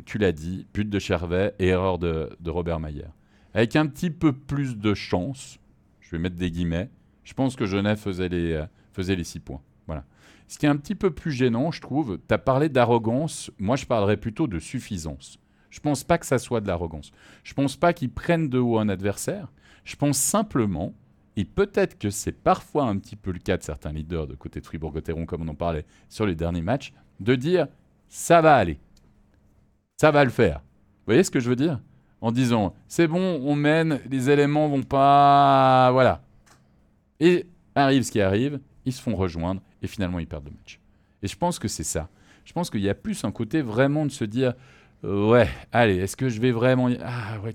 tu l'as dit, but de Chervet et erreur de, de Robert Mayer. Avec un petit peu plus de chance, je vais mettre des guillemets, je pense que Genève faisait les, euh, faisait les 6 points. Voilà. Ce qui est un petit peu plus gênant, je trouve, tu as parlé d'arrogance, moi je parlerais plutôt de suffisance. Je pense pas que ça soit de l'arrogance. Je pense pas qu'ils prennent de haut un adversaire. Je pense simplement, et peut-être que c'est parfois un petit peu le cas de certains leaders de côté de Fribourg-Gotteron, comme on en parlait sur les derniers matchs, de dire ça va aller. Ça va le faire. Vous voyez ce que je veux dire? En disant c'est bon, on mène, les éléments vont pas. Voilà. Et arrive ce qui arrive, ils se font rejoindre et finalement ils perdent le match. Et je pense que c'est ça. Je pense qu'il y a plus un côté vraiment de se dire euh, ouais, allez, est-ce que je vais vraiment. Ah ouais,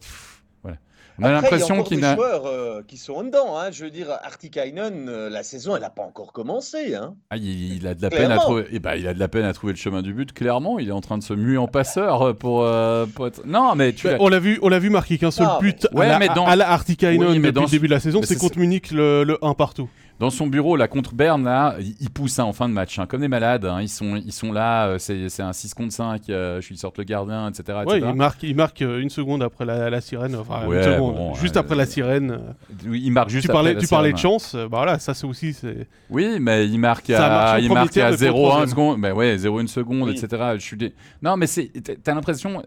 on a l'impression qu'il y a des joueurs euh, qui sont en dedans. Hein. Je veux dire, Artikainen, euh, la saison, elle n'a pas encore commencé. Hein. Ah, il, a de la peine à trouver. Eh ben, il a de la peine à trouver le chemin du but. Clairement, il est en train de se muer en passeur pour, pour être... Non, mais tu. on l'a vu, on l'a vu marquer qu'un seul but à, la, mais dans... à la Artikainen depuis le début de la saison. C'est contre Munich le, le 1 partout dans son bureau, là, contre Berne, là, il pousse hein, en fin de match, hein, comme des malades. Hein. ils, sont, ils sont là, euh, c'est un 6 contre 5, euh, je suis sorte le gardien, etc. Ouais, il marque, il marque euh, une seconde après la, sirène, enfin, une seconde, juste après la sirène. Il marque juste tu parlais, Tu parlais de chance, bah voilà, ça c'est aussi. Oui, mais il marque à, il marque à 0,1 seconde, mais ouais, 0,1 seconde, etc. Je suis Non, mais t'as l'impression,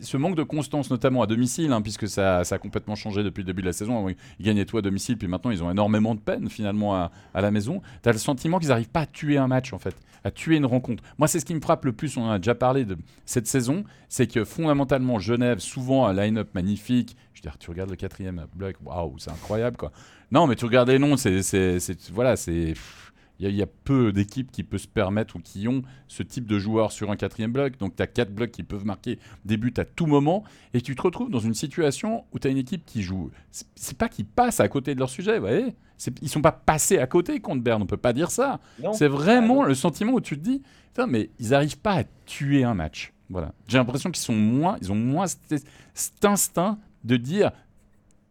ce manque de constance, notamment à domicile, puisque ça, ça a complètement changé depuis le début de la saison. Ils gagnaient tout à domicile, puis maintenant ils ont énormément de peine finalement à, la maison, tu as le sentiment qu'ils n'arrivent pas à tuer un match en fait, à tuer une rencontre. Moi, c'est ce qui me frappe le plus, on en a déjà parlé de cette saison, c'est que fondamentalement, Genève, souvent un line-up magnifique. Je veux dire, tu regardes le quatrième bloc, waouh, c'est incroyable quoi. Non, mais tu regardes les noms, c'est. Voilà, c'est. Il y, a peu d'équipes qui peuvent se permettre ou qui ont ce type de joueurs sur un quatrième bloc. Donc tu as quatre blocs qui peuvent marquer des buts à tout moment. Et tu te retrouves dans une situation où tu as une équipe qui joue. C'est pas qu'ils passent à côté de leur sujet, vous voyez Ils sont pas passés à côté contre Berne, on peut pas dire ça. C'est vraiment le sentiment où tu te dis, mais ils n'arrivent pas à tuer un match. Voilà. J'ai l'impression qu'ils sont moins, ils ont moins cet instinct de dire,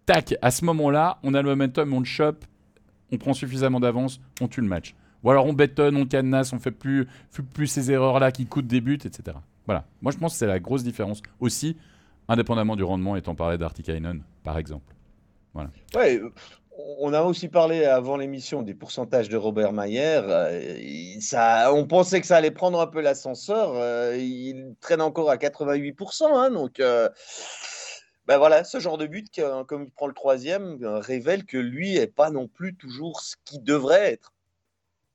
tac, à ce moment-là, on a le momentum, on le chope, on prend suffisamment d'avance, on tue le match. Ou alors on bétonne, on cadenasse, on fait plus, plus ces erreurs-là qui coûtent des buts, etc. Voilà. Moi, je pense que c'est la grosse différence aussi, indépendamment du rendement, étant parlé d'Artikainen, par exemple. Voilà. Ouais, on a aussi parlé avant l'émission des pourcentages de Robert Mayer. Euh, ça, on pensait que ça allait prendre un peu l'ascenseur. Euh, il traîne encore à 88%. Hein, donc. Euh, ben voilà, ce genre de but, comme il prend le troisième, euh, révèle que lui n'est pas non plus toujours ce qu'il devrait être.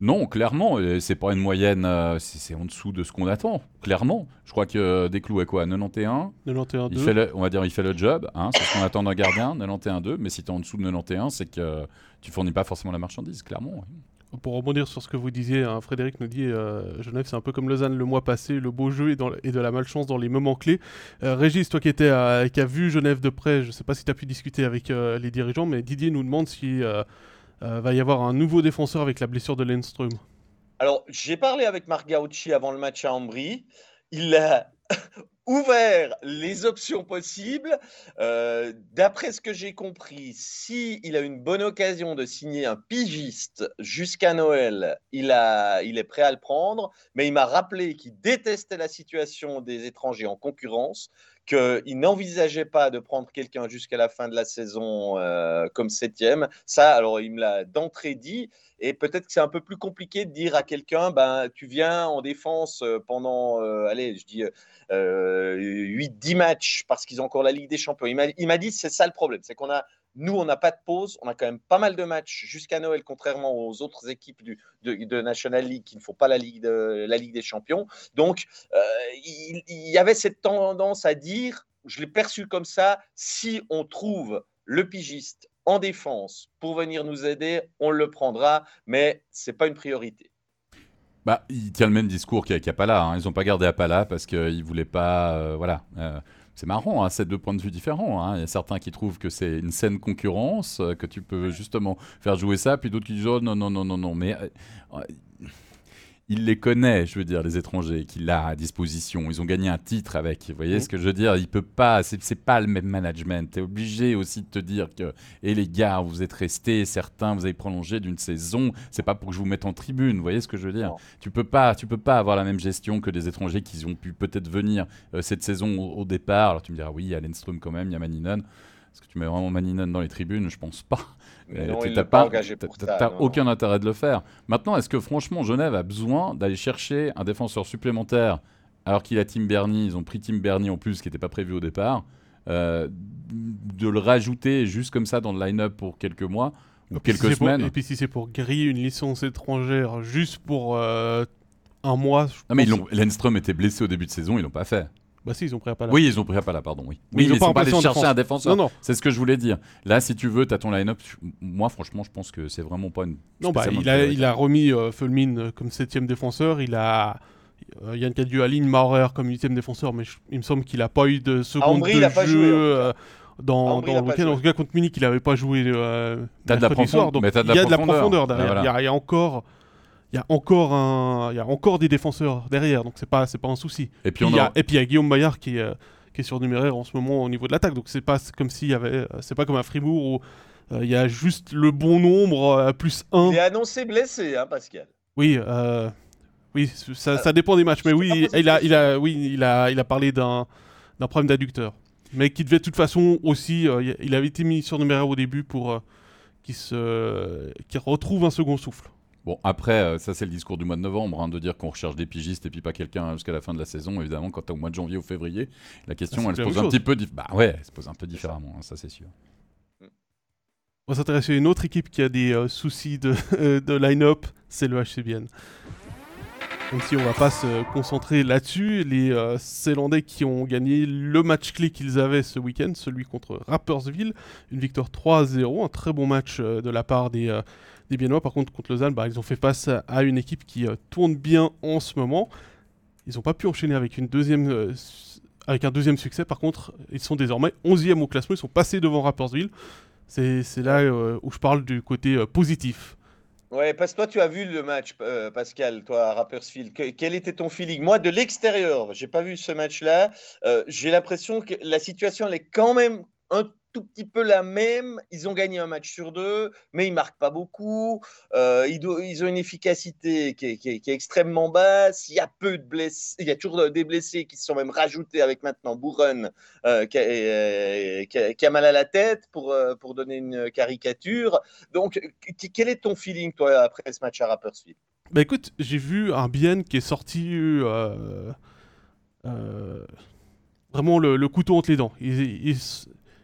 Non, clairement, c'est pas une moyenne, euh, c'est en dessous de ce qu'on attend, clairement. Je crois que Desclous est quoi 91 91 il fait On va dire il fait le job, hein, c'est ce qu'on attend d'un gardien, 91-2, mais si tu es en dessous de 91, c'est que tu fournis pas forcément la marchandise, clairement. Pour rebondir sur ce que vous disiez, hein, Frédéric nous dit euh, Genève, c'est un peu comme Lausanne le mois passé, le beau jeu et, de la malchance dans les moments clés. Euh, Régis, toi qui, étais qui as vu Genève de près, je ne sais pas si tu as pu discuter avec euh, les dirigeants, mais Didier nous demande s'il va y avoir un nouveau défenseur avec la blessure de Lenström. Alors, j'ai parlé avec Marc Gaucci avant le match à Ambry. Il a ouvert les options possibles. Euh, d'après ce que j'ai compris, si il a une bonne occasion de signer un pigiste jusqu'à Noël, il, il est prêt à le prendre. Mais il m'a rappelé qu'il détestait la situation des étrangers en concurrence, qu'il n'envisageait pas de prendre quelqu'un jusqu'à la fin de la saison euh, comme septième. Ça, alors il me l'a d'entrée dit. Et peut-être que c'est un peu plus compliqué de dire à quelqu'un, ben, tu viens en défense euh, pendant, euh, allez, je dis 8-10 matchs parce qu'ils ont encore la Ligue des Champions. Il m'a dit, c'est ça le problème, c'est qu'on a nous, on n'a pas de pause. On a quand même pas mal de matchs jusqu'à Noël, contrairement aux autres équipes de, National League qui ne font pas la Ligue, de, la Ligue des Champions. Donc, euh, il, y avait cette tendance à dire, je l'ai perçu comme ça, si on trouve le pigiste en défense pour venir nous aider, on le prendra, mais ce n'est pas une priorité. Bah, il tient le même discours qu'avec Apala. Hein. Ils n'ont pas gardé Apala parce qu'ils ne voulaient pas. Euh, voilà. Euh, c'est marrant, hein, c'est deux points de vue différents. Hein. Il y a certains qui trouvent que c'est une saine concurrence, euh, que tu peux justement faire jouer ça, puis d'autres qui disent oh, non, non, non, non, non. Mais il les connaît, je veux dire, les étrangers qu'il a à disposition. Ils ont gagné un titre avec. Vous voyez mmh. ce que je veux dire? Il peut pas, c'est pas le même management. Tu es obligé aussi de te dire que, et les gars, vous êtes restés, certains, vous avez prolongé d'une saison. C'est pas pour que je vous mette en tribune. Vous voyez ce que je veux dire? Tu peux pas, tu peux pas avoir la même gestion que des étrangers qui ont pu peut-être venir euh, cette saison au, départ. Alors tu me diras, oui, il y a quand même, il y a Maninen. Est-ce que tu mets vraiment Maninen dans les tribunes Je pense pas. Mais t'as pas t'as- aucun intérêt de le faire. Maintenant, est-ce que franchement Genève a besoin d'aller chercher un défenseur supplémentaire alors qu'il a Tim Bernie Ils ont pris Tim Bernie en plus, qui n'était pas prévu au départ. euh, de le rajouter juste comme ça dans le line-up pour quelques mois ou Et puis si quelques pour- semaines. et puis si c'est pour griller une licence étrangère juste pour euh, un mois. je Non mais ils pense- l'ont- Lenström était blessé au début de saison, ils l'ont pas fait. Bah si, ils ont pris à pas là. Oui, ils ont pris à pas là, pardon. Oui, Mais oui ils ont ils pas sont pas allés chercher défense. un défenseur. Non, non. C'est ce que je voulais dire. Là, si tu veux, tu as ton line-up. Moi, franchement, je pense que c'est vraiment pas une. Non, bah, il, a, il a remis euh, Fulmin euh, comme septième défenseur. Il a euh, Yann Cadieu aligne Maurer comme huitième défenseur, mais je- il me semble qu'il n'a pas eu de seconde Ambry, de il a pas jeu joué, en tout cas. euh, dans, Ambry, dans il a le pas week-end. joué. En tout cas, contre Munich, il n'avait pas joué euh, T'as de la profondeur, Donc mais t'as il y a de la profondeur. derrière. voilà. Il y a- il y, a encore. Il y a encore un, il y a encore des défenseurs derrière, donc c'est pas, c'est pas un souci. Et puis on il y a- a. et puis il y a Guillaume Maillard qui est, euh, qui est surnuméraire en ce moment au niveau de l'attaque. Donc c'est pas comme s'il y avait, euh, c'est pas comme à Fribourg où euh, il y a juste le bon nombre euh, plus 1. Il est annoncé blessé, hein, Pascal. Oui, euh, oui, ça, ça dépend des matchs. Mais oui, il, a, il a, oui, il a, il a parlé d'un, d'un problème d'adducteur, mais qui devait de toute façon aussi, euh, il avait été mis surnuméraire au début pour euh, qu'il se, qu'il retrouve un second souffle. Bon, après, euh, ça c'est le discours du mois de novembre, hein, de dire qu'on recherche des pigistes et puis pas quelqu'un jusqu'à la fin de la saison. Évidemment, quand t'es au mois de janvier ou février, la question Ah, elle se pose un chose. petit peu. Bah ouais, elle se pose un peu différemment, hein, ça c'est sûr. On va s'intéresser à une autre équipe qui a des euh, soucis de, de line-up, c'est le HCBN. Même si on va pas se concentrer là-dessus, les euh, qui ont gagné le match clé qu'ils avaient ce week-end, celui contre Rappersville, une victoire 3-0, un très bon match euh, de la part des, euh, des Biennois. Par contre, contre Lausanne, bah, ils ont fait face à, une équipe qui euh, tourne bien en ce moment. Ils n'ont pas pu enchaîner avec, une deuxième, euh, avec un deuxième succès. Par contre, ils sont désormais 11e au classement, ils sont passés devant Rappersville. C'est là euh, où je parle du côté positif. Ouais, parce que toi, tu as vu le match, Pascal, toi, à Rappersfield. Que- quel était ton feeling? Moi, de l'extérieur, j'ai pas vu ce match-là. J'ai l'impression que la situation, elle est quand même un tout petit peu la même. Ils ont gagné un match sur deux, mais ils marquent pas beaucoup. Euh, ils, ils ont une efficacité qui est, extrêmement basse. Il y a peu de blessés. Il y a toujours des blessés qui se sont même rajoutés avec maintenant Bourren euh, qui, a, mal à la tête, pour, euh, pour donner une caricature. Donc, qu- quel est ton feeling, toi, après ce match à Rapperswil? Bah écoute, j'ai vu un Bien qui est sorti vraiment le, couteau entre les dents.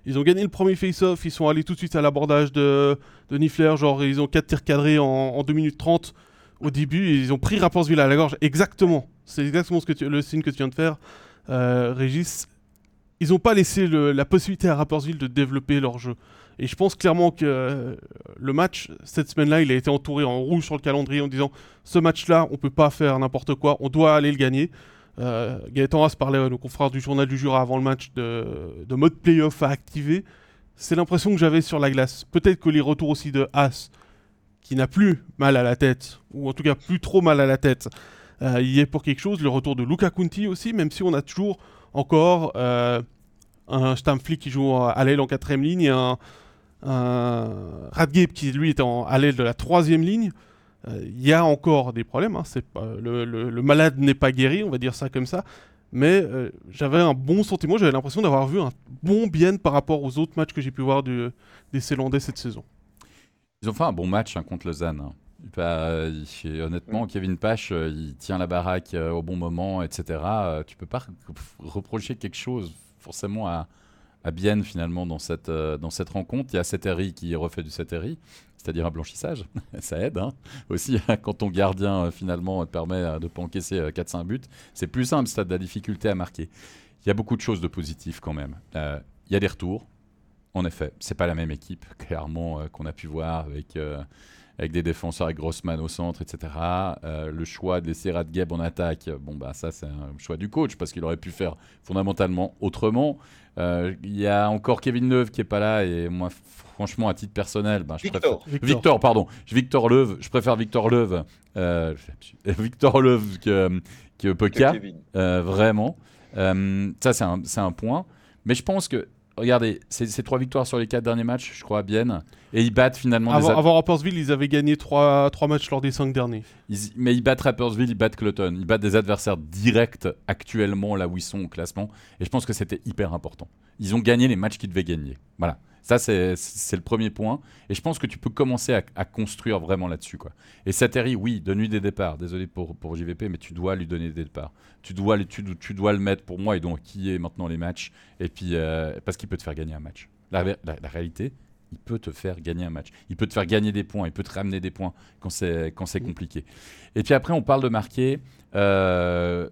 Ils ont gagné le premier face-off, ils sont allés tout de suite à l'abordage de, de Niffler, genre ils ont 4 tirs cadrés en, en 2 minutes 30 au début, ils ont pris Rapperswil à la gorge, exactement. C'est exactement ce que le signe que tu viens de faire, euh, Régis. Ils n'ont pas laissé la possibilité à Rapperswil de développer leur jeu. Et je pense clairement que euh, le match, cette semaine-là, il a été entouré en rouge sur le calendrier en disant ce match-là, on peut pas faire n'importe quoi, on doit aller le gagner. Euh, Gaëtan Haas parlait à nos confrères du journal du Jura avant le match de, de mode playoff à activer. C'est l'impression que j'avais sur la glace. Peut-être que les retours aussi de Haas, qui n'a plus mal à la tête, ou en tout cas plus trop mal à la tête, euh, y est pour quelque chose. Le retour de Luca Kunti aussi, même si on a toujours encore euh, un Stamfli qui joue à l'aile en quatrième ligne et un, un qui lui est à l'aile de la troisième ligne. Euh, Il y a encore des problèmes. hein, pas- le, le- le malade n'est pas guéri, on va dire ça comme ça. Mais euh, j'avais un bon sentiment, j'avais l'impression d'avoir vu un bon bien par rapport aux autres matchs que j'ai pu voir du- des Célandais cette saison. Ils ont fait un bon match hein, contre Lausanne. hein. Bah, euh, honnêtement, Kevin Pache, euh, il tient la baraque euh, au bon moment, etc. Euh, tu peux pas re- reprocher quelque chose forcément à, à Bienne finalement dans cette, euh, dans cette rencontre. Il y a Seteri qui refait du Seteri, c'est-à-dire un blanchissage. Ça aide hein. aussi quand ton gardien euh, finalement te permet euh, de pas encaisser euh, 4-5 buts. C'est plus simple, ça a de la difficulté à marquer. Il y a beaucoup de choses de positives quand même. Euh, Il y a des retours. En effet, c'est pas la même équipe, clairement, qu'on a pu voir avec, avec des défenseurs avec Grossman au centre, etc. Le choix de laisser Radgeb en attaque, bon, bah, ça, c'est un choix du coach parce qu'il aurait pu faire fondamentalement autrement. Euh, Il y a encore Kevin Leuve qui est pas là et moi, franchement, à titre personnel, bah, je Victor. préfère. Victor, pardon. Victor Leuve, je préfère Victor Leuve, euh, Victor Leuve que, que Poca. Euh, vraiment. Euh, ça, c'est un, c'est un point. Mais je pense que, regardez, c'est trois victoires sur les quatre derniers matchs, je crois, bien. Et ils battent finalement Avant, avant Rapperswil, ils avaient gagné 3, matchs lors des 5 derniers. ils- mais ils battent Rappersville, ils battent Cloton. Ils battent des adversaires directs actuellement là où ils sont au classement. Et je pense que c'était hyper important. Ils ont gagné les matchs qu'ils devaient gagner. Voilà. Ça, c'est le premier point. Et je pense que tu peux commencer à, construire vraiment là-dessus. quoi. Et Sateri, oui, donne-lui des départs. Désolé pour, pour JVP, mais tu dois lui donner des départs. Tu dois, tu, tu dois le mettre pour moi et donc qui est maintenant les matchs. Et puis, euh, parce qu'il peut te faire gagner un match. La, la, réalité, il peut te faire gagner un match. Il peut te faire gagner des points. Il peut te ramener des points quand c'est compliqué. Et puis après, on parle de marquer. Euh,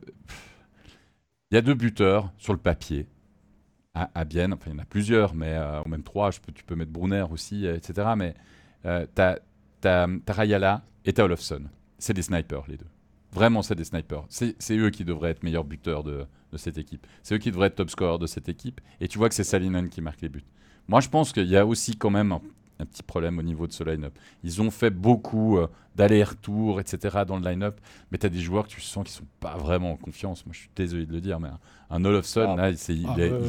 il y a deux buteurs sur le papier à, à Bienne. Enfin, il y en a plusieurs, mais euh, même trois. Je peux, tu peux mettre Brunner aussi, euh, etc. Mais euh, tu as, Rayala et tu Olofsson. C'est des snipers, les deux. Vraiment, c'est des snipers. C'est eux qui devraient être meilleurs buteurs de, de cette équipe. C'est eux qui devraient être top scorers de cette équipe. Et tu vois que c'est Salinen qui marque les buts. Moi, je pense qu'il y a aussi quand même petit problème au niveau de ce line-up. Ils ont fait beaucoup euh, d'allers-retours, etc. dans le line-up, mais tu as des joueurs que tu sens qui sont pas vraiment en confiance. Moi, je suis désolé de le dire, mais un, Olofsson, ah. là, il, ah, euh,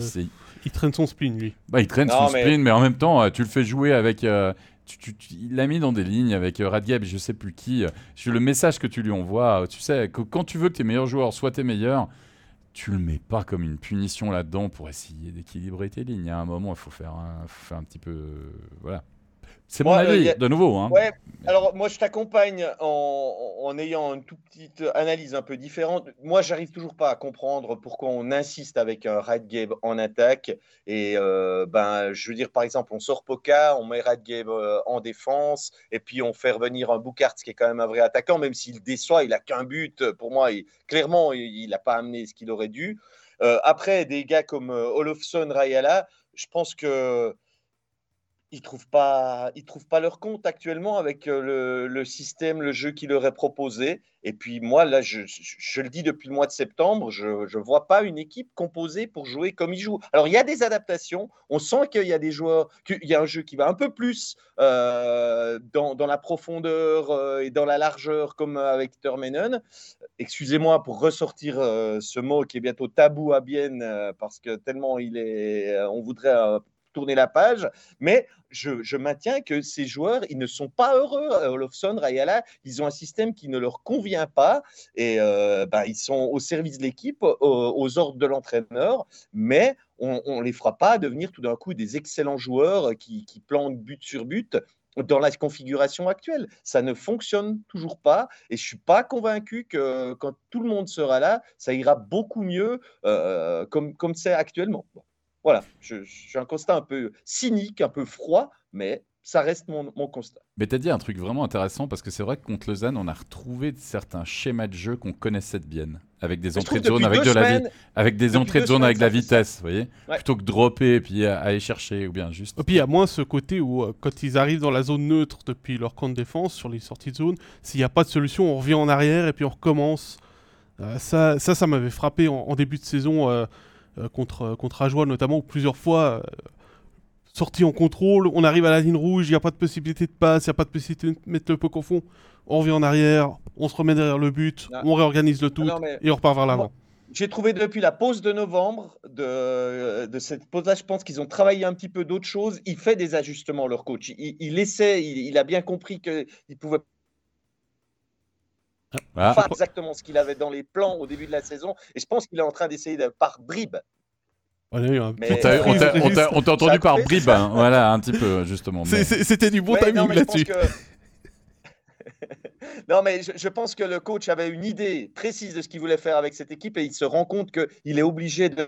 il, traîne son spleen, lui. Bah, il traîne son spleen, mais en même temps, euh, tu le fais jouer avec. il l'a mis dans des lignes avec Radgeb et je sais plus qui. le message que tu lui envoies, tu sais, que quand tu veux que tes meilleurs joueurs soient tes meilleurs, tu le mets pas comme une punition là-dedans pour essayer d'équilibrer tes lignes. À un moment, il faut faire un, faut faire un petit peu. voilà. C'est mon avis, de nouveau. Hein. Ouais, alors moi je t'accompagne en, ayant une toute petite analyse un peu différente. Moi j'arrive toujours pas à comprendre pourquoi on insiste avec un Gabe en attaque. Et euh, ben, je veux dire, par exemple, on sort Poca, on met Gabe euh, en défense, et puis on fait revenir un Boucart qui est quand même un vrai attaquant, même s'il déçoit, il a qu'un but. Pour moi, clairement, il n'a pas amené ce qu'il aurait dû. Euh, après, des gars comme Olofsson, Rayala, je pense que ils trouvent trouvent pas leur compte actuellement avec euh, le, système, le jeu qui leur est proposé. Et puis moi, là, je, le dis depuis le mois de septembre, je ne vois pas une équipe composée pour jouer comme ils jouent. Alors il y a des adaptations, on sent qu'il y a des joueurs, qu'il y a un jeu qui va un peu plus euh, dans, la profondeur euh, et dans la largeur comme avec Termenen. Excusez-moi pour ressortir ce mot qui est bientôt tabou à Bienne parce que tellement il est, on voudrait tourner la page, mais je, maintiens que ces joueurs, ils ne sont pas heureux. Olofsson, Rayala, ils ont un système qui ne leur convient pas et euh, ben, ils sont au service de l'équipe, aux, ordres de l'entraîneur, mais on ne les fera pas devenir tout d'un coup des excellents joueurs qui, qui plantent but sur but dans la configuration actuelle. Ça ne fonctionne toujours pas et je suis pas convaincu que quand tout le monde sera là, ça ira beaucoup mieux euh, comme c'est actuellement. Voilà, je, suis un constat un peu cynique, un peu froid, mais ça reste mon, constat. Mais tu as dit un truc vraiment intéressant parce que c'est vrai que contre Lausanne, on a retrouvé certains schémas de jeu qu'on connaissait de bien, avec des entrées de zone avec de la avec des entrées de zone avec de la vitesse, vous voyez, plutôt que dropper et puis aller chercher ou bien juste. Et puis il y a moins ce côté où euh, quand ils arrivent dans la zone neutre depuis leur camp de défense sur les sorties de zone, s'il n'y a pas de solution, on revient en arrière et puis on recommence. Euh, ça, ça, ça m'avait frappé en, début de saison. Euh, contre, contre Ajoie notamment, plusieurs fois, euh, sorti en contrôle, on arrive à la ligne rouge, il n'y a pas de possibilité de passe, il n'y a pas de possibilité de mettre le puck au fond, on revient en arrière, on se remet derrière le but, ah. on réorganise le tout et on repart vers l'avant. J'ai trouvé depuis la pause de novembre, de, de cette pause-là, je pense qu'ils ont travaillé un petit peu d'autres choses. Il fait des ajustements, leur coach. Il, essaie, il, il, a bien compris qu'il pouvait ah. Pas exactement ce qu'il avait dans les plans au début de la saison. Et je pense qu'il est en train d'essayer de, par bribes. on t'a entendu par bribes, hein. voilà, un petit peu, justement. C'était du bon timing là-dessus. non, mais je, pense que le coach avait une idée précise de ce qu'il voulait faire avec cette équipe et il se rend compte qu'il est obligé de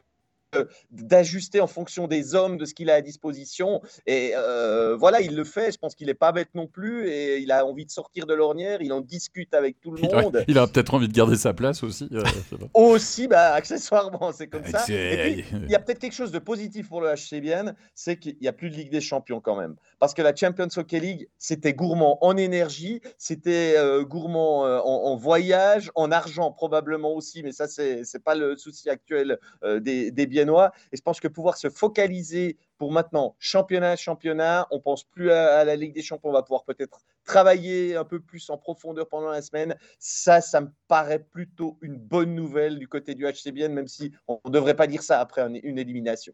d'ajuster en fonction des hommes, de ce qu'il a à disposition. Et euh, voilà, il le fait. Je pense qu'il n'est pas bête non plus et il a envie de sortir de l'ornière. Il en discute avec tout le monde. il a peut-être envie de garder sa place aussi. Euh, aussi, bah, accessoirement, c'est comme ça. il y a peut-être quelque chose de positif pour le HCBN, c'est qu'il n'y a plus de Ligue des Champions quand même. Parce que la Champions Hockey League, c'était gourmand en énergie, c'était euh, gourmand en, voyage, en argent probablement aussi, mais ça, c'est n'est pas le souci actuel des, des et je pense que pouvoir se focaliser pour maintenant championnat, championnat, on pense plus à, la Ligue des Champions, on va pouvoir peut-être travailler un peu plus en profondeur pendant la semaine. Ça, ça me paraît plutôt une bonne nouvelle du côté du HCBN, même si on ne devrait pas dire ça après une élimination.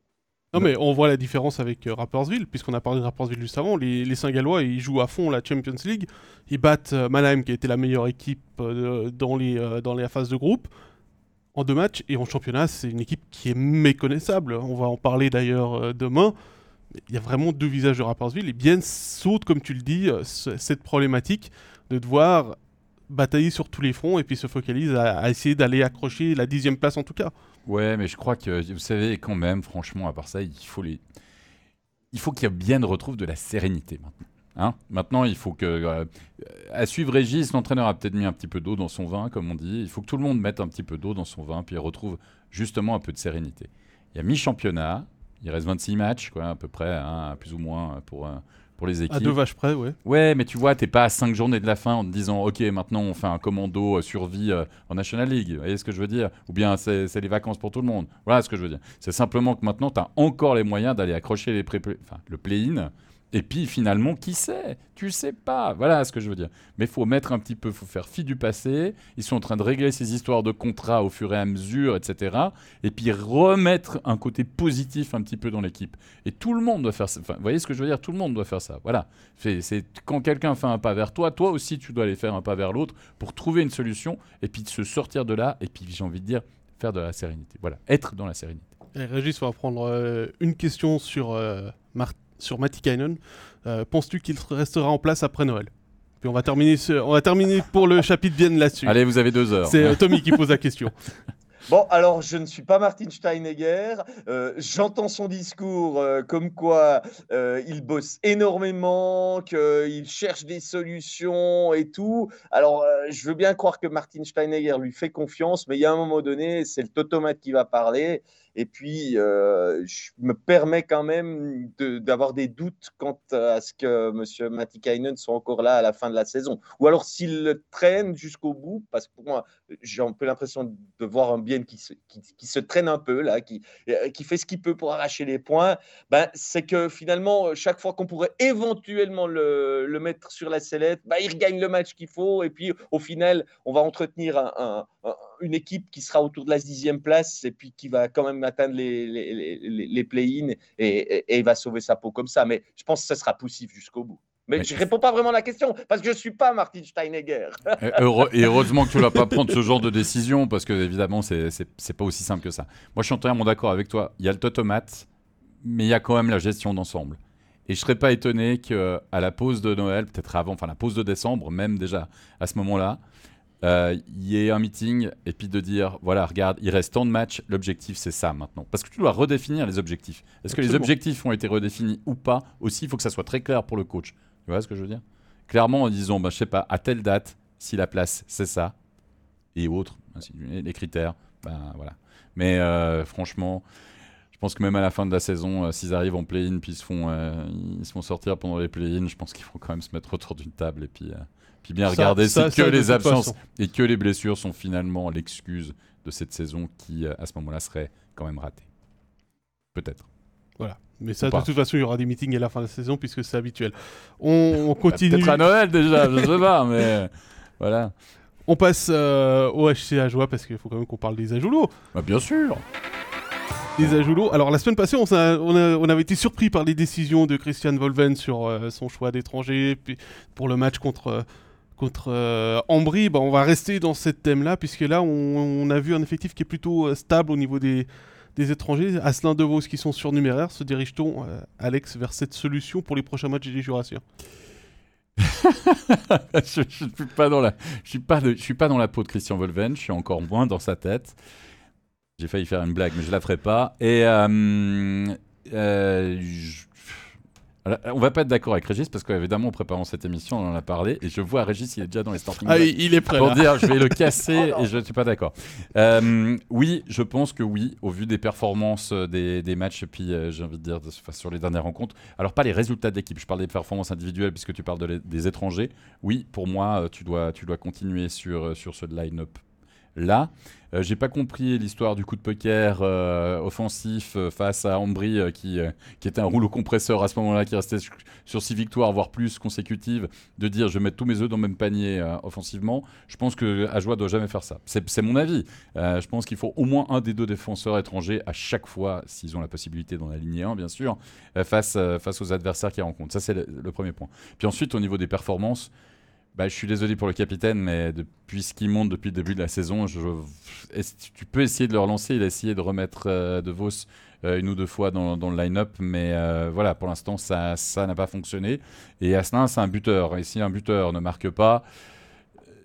Non mais on voit la différence avec euh, Rappersville, puisqu'on a parlé de Rappersville juste avant. Les, Saint-Gallois, ils jouent à fond la Champions League. Ils battent euh, Mannheim, qui a été la meilleure équipe euh, dans, les, dans les phases de groupe en deux matchs. Et en championnat, c'est une équipe qui est méconnaissable. On va en parler d'ailleurs euh, demain. Il y a vraiment deux visages de Rappersville. Et bien saute, comme tu le dis, euh, cette problématique de devoir batailler sur tous les fronts et puis se focalise à, essayer d'aller accrocher la dixième place en tout cas. Ouais, mais je crois que, vous savez, quand même, franchement, à part ça, il faut les... Il faut qu'il y ait bien retrouve de la sérénité maintenant. Hein Maintenant, il faut que. Euh, à suivre Régis, l'entraîneur a peut-être mis un petit peu d'eau dans son vin, comme on dit. Il faut que tout le monde mette un petit peu d'eau dans son vin, puis il retrouve justement un peu de sérénité. Il y a mi-championnat, il reste 26 matchs, quoi, à peu près, hein, plus ou moins, pour, euh, pour les équipes. À deux vaches près, ouais. Ouais, mais tu vois, t'es pas à 5 journées de la fin en te disant, OK, maintenant on fait un commando euh, survie en National League. Vous voyez ce que je veux dire? Ou bien c'est les vacances pour tout le monde. Voilà ce que je veux dire. C'est simplement que maintenant, tu as encore les moyens d'aller accrocher les pré enfin, le play-in et puis finalement, qui sait? Tu sais pas. Voilà ce que je veux dire. Mais faut mettre un petit peu, faut faire fi du passé. Ils sont en train de régler ces histoires de contrats au fur et à mesure, etc. Et puis remettre un côté positif un petit peu dans l'équipe. Et tout le monde doit faire ça. vous voyez ce que je veux dire? Tout le monde doit faire ça. Voilà. C'est quand quelqu'un fait un pas vers toi, toi aussi tu dois aller faire un pas vers l'autre pour trouver une solution et puis se sortir de là. Et puis j'ai envie de dire faire de la sérénité. Voilà, être dans la sérénité. Et Régis, on va prendre euh, une question sur euh, Martin sur Matikainen. Euh, penses-tu qu'il restera en place après Noël? Puis on va terminer, on va terminer pour le chapitre Vienne là-dessus. Allez, vous avez deux heures. C'est euh, Tommy qui pose la question. Bon, alors je ne suis pas Martin Steinegger. Euh, j'entends son discours comme quoi il bosse énormément, qu'il cherche des solutions et tout. Alors, je veux bien croire que Martin Steinegger lui fait confiance, mais il y a un moment donné, c'est le Totomate qui va parler. Et puis, euh, je me permets quand même d'avoir des doutes quant à ce que M. Matikainen soit encore là à la fin de la saison. Ou alors s'il traîne jusqu'au bout, parce que pour moi, j'ai un peu l'impression de voir un bien qui se, traîne un peu, là, qui, euh, qui fait ce qu'il peut pour arracher les points, ben, c'est que finalement, chaque fois qu'on pourrait éventuellement le, le, mettre sur la sellette, ben, il regagne le match qu'il faut. Et puis, au final, on va entretenir un une équipe qui sera autour de la dixième place et puis qui va quand même atteindre les, les, les, play-in et, et, va sauver sa peau comme ça. Mais je pense que ce sera poussif jusqu'au bout. Mais, je ne réponds pas vraiment à la question parce que je ne suis pas Martin Steinegger. et heureusement que tu ne vas pas prendre ce genre de décision parce que évidemment, ce n'est pas aussi simple que ça. Moi, je suis entièrement d'accord avec toi. Il y a le totomate, mais il y a quand même la gestion d'ensemble. Et je serais pas étonné qu'à la pause de Noël, peut-être avant, enfin la pause de décembre, même déjà à ce moment-là, il y ait un meeting et puis de dire voilà, regarde, il reste tant de matchs, l'objectif c'est ça maintenant. Parce que tu dois redéfinir les objectifs. Est-ce que les objectifs ont été redéfinis ou pas Aussi, il faut que ça soit très clair pour le coach. Tu vois ce que je veux dire? Clairement en disant, bah, je sais pas, à telle date, si la place c'est ça, et autres, les critères, ben voilà. Mais euh, franchement, je pense que même à la fin de la saison, euh, s'ils arrivent en play-in puis ils se, font, ils se font sortir pendant les play-in, je pense qu'il faut quand même se mettre autour d'une table et puis puis bien regarder si que les absences et que les blessures sont finalement l'excuse de cette saison qui, euh, à ce moment-là, serait quand même ratée. Peut-être. Voilà. Mais ça, de toute façon, il y aura des meetings à la fin de la saison puisque c'est habituel. On, continue. Peut-être à Noël déjà, je sais pas, mais voilà. On passe euh, au HC à joie parce qu'il faut quand même qu'on parle des Ajoulots. Bah, bien sûr. Des Ajoulots. Alors la semaine passée, on, on, avait été surpris par les décisions de Christian Volven sur euh, son choix d'étranger pour le match contre contre euh, Ambry, bah, on va rester dans ce thème-là, puisque là, on, a vu un effectif qui est plutôt euh, stable au niveau des, des étrangers. Asselin De Vos qui sont surnuméraires. Se dirige-t-on, euh, Alex, vers cette solution pour les prochains matchs des Jurassiens je, ne suis pas dans la, je suis je suis pas dans la peau de Christian Volven. Je suis encore moins dans sa tête. J'ai failli faire une blague, mais je la ferai pas. Et je, on va pas être d'accord avec Régis parce qu'évidemment en préparant cette émission on en a parlé et je vois Régis il est déjà dans les starting ah, il est prêt pour dire je vais le casser oh et je ne suis pas d'accord. Euh, oui, je pense que oui, au vu des performances euh, des, matchs et puis euh, j'ai envie de dire sur les dernières rencontres. Alors pas les résultats d'équipe, je parle des performances individuelles puisque tu parles des étrangers. Oui, pour moi tu dois tu dois continuer sur sur ce line-up là. Euh, j'ai pas compris l'histoire du coup de poker euh, offensif euh, face à Ambry qui, qui était un rouleau compresseur à ce moment-là, qui restait sur six victoires, voire plus consécutives, de dire je vais mettre tous mes œufs dans le même panier offensivement. Je pense que Ajoie doit jamais faire ça. C'est mon avis. je pense qu'il faut au moins un des deux défenseurs étrangers à chaque fois, s'ils ont la possibilité d'en aligner un, bien sûr, face, face aux adversaires qu'ils rencontrent. Ça, c'est le, premier point. Puis ensuite, au niveau des performances, Bah, je suis désolé pour le capitaine, mais depuis ce qu'il monte depuis le début de la saison, tu peux essayer de le relancer? Il a essayé de remettre De Vos une ou deux fois dans, le line-up, mais voilà, pour l'instant, ça n'a pas fonctionné. Et Asselin, c'est un buteur. Et si un buteur ne marque pas,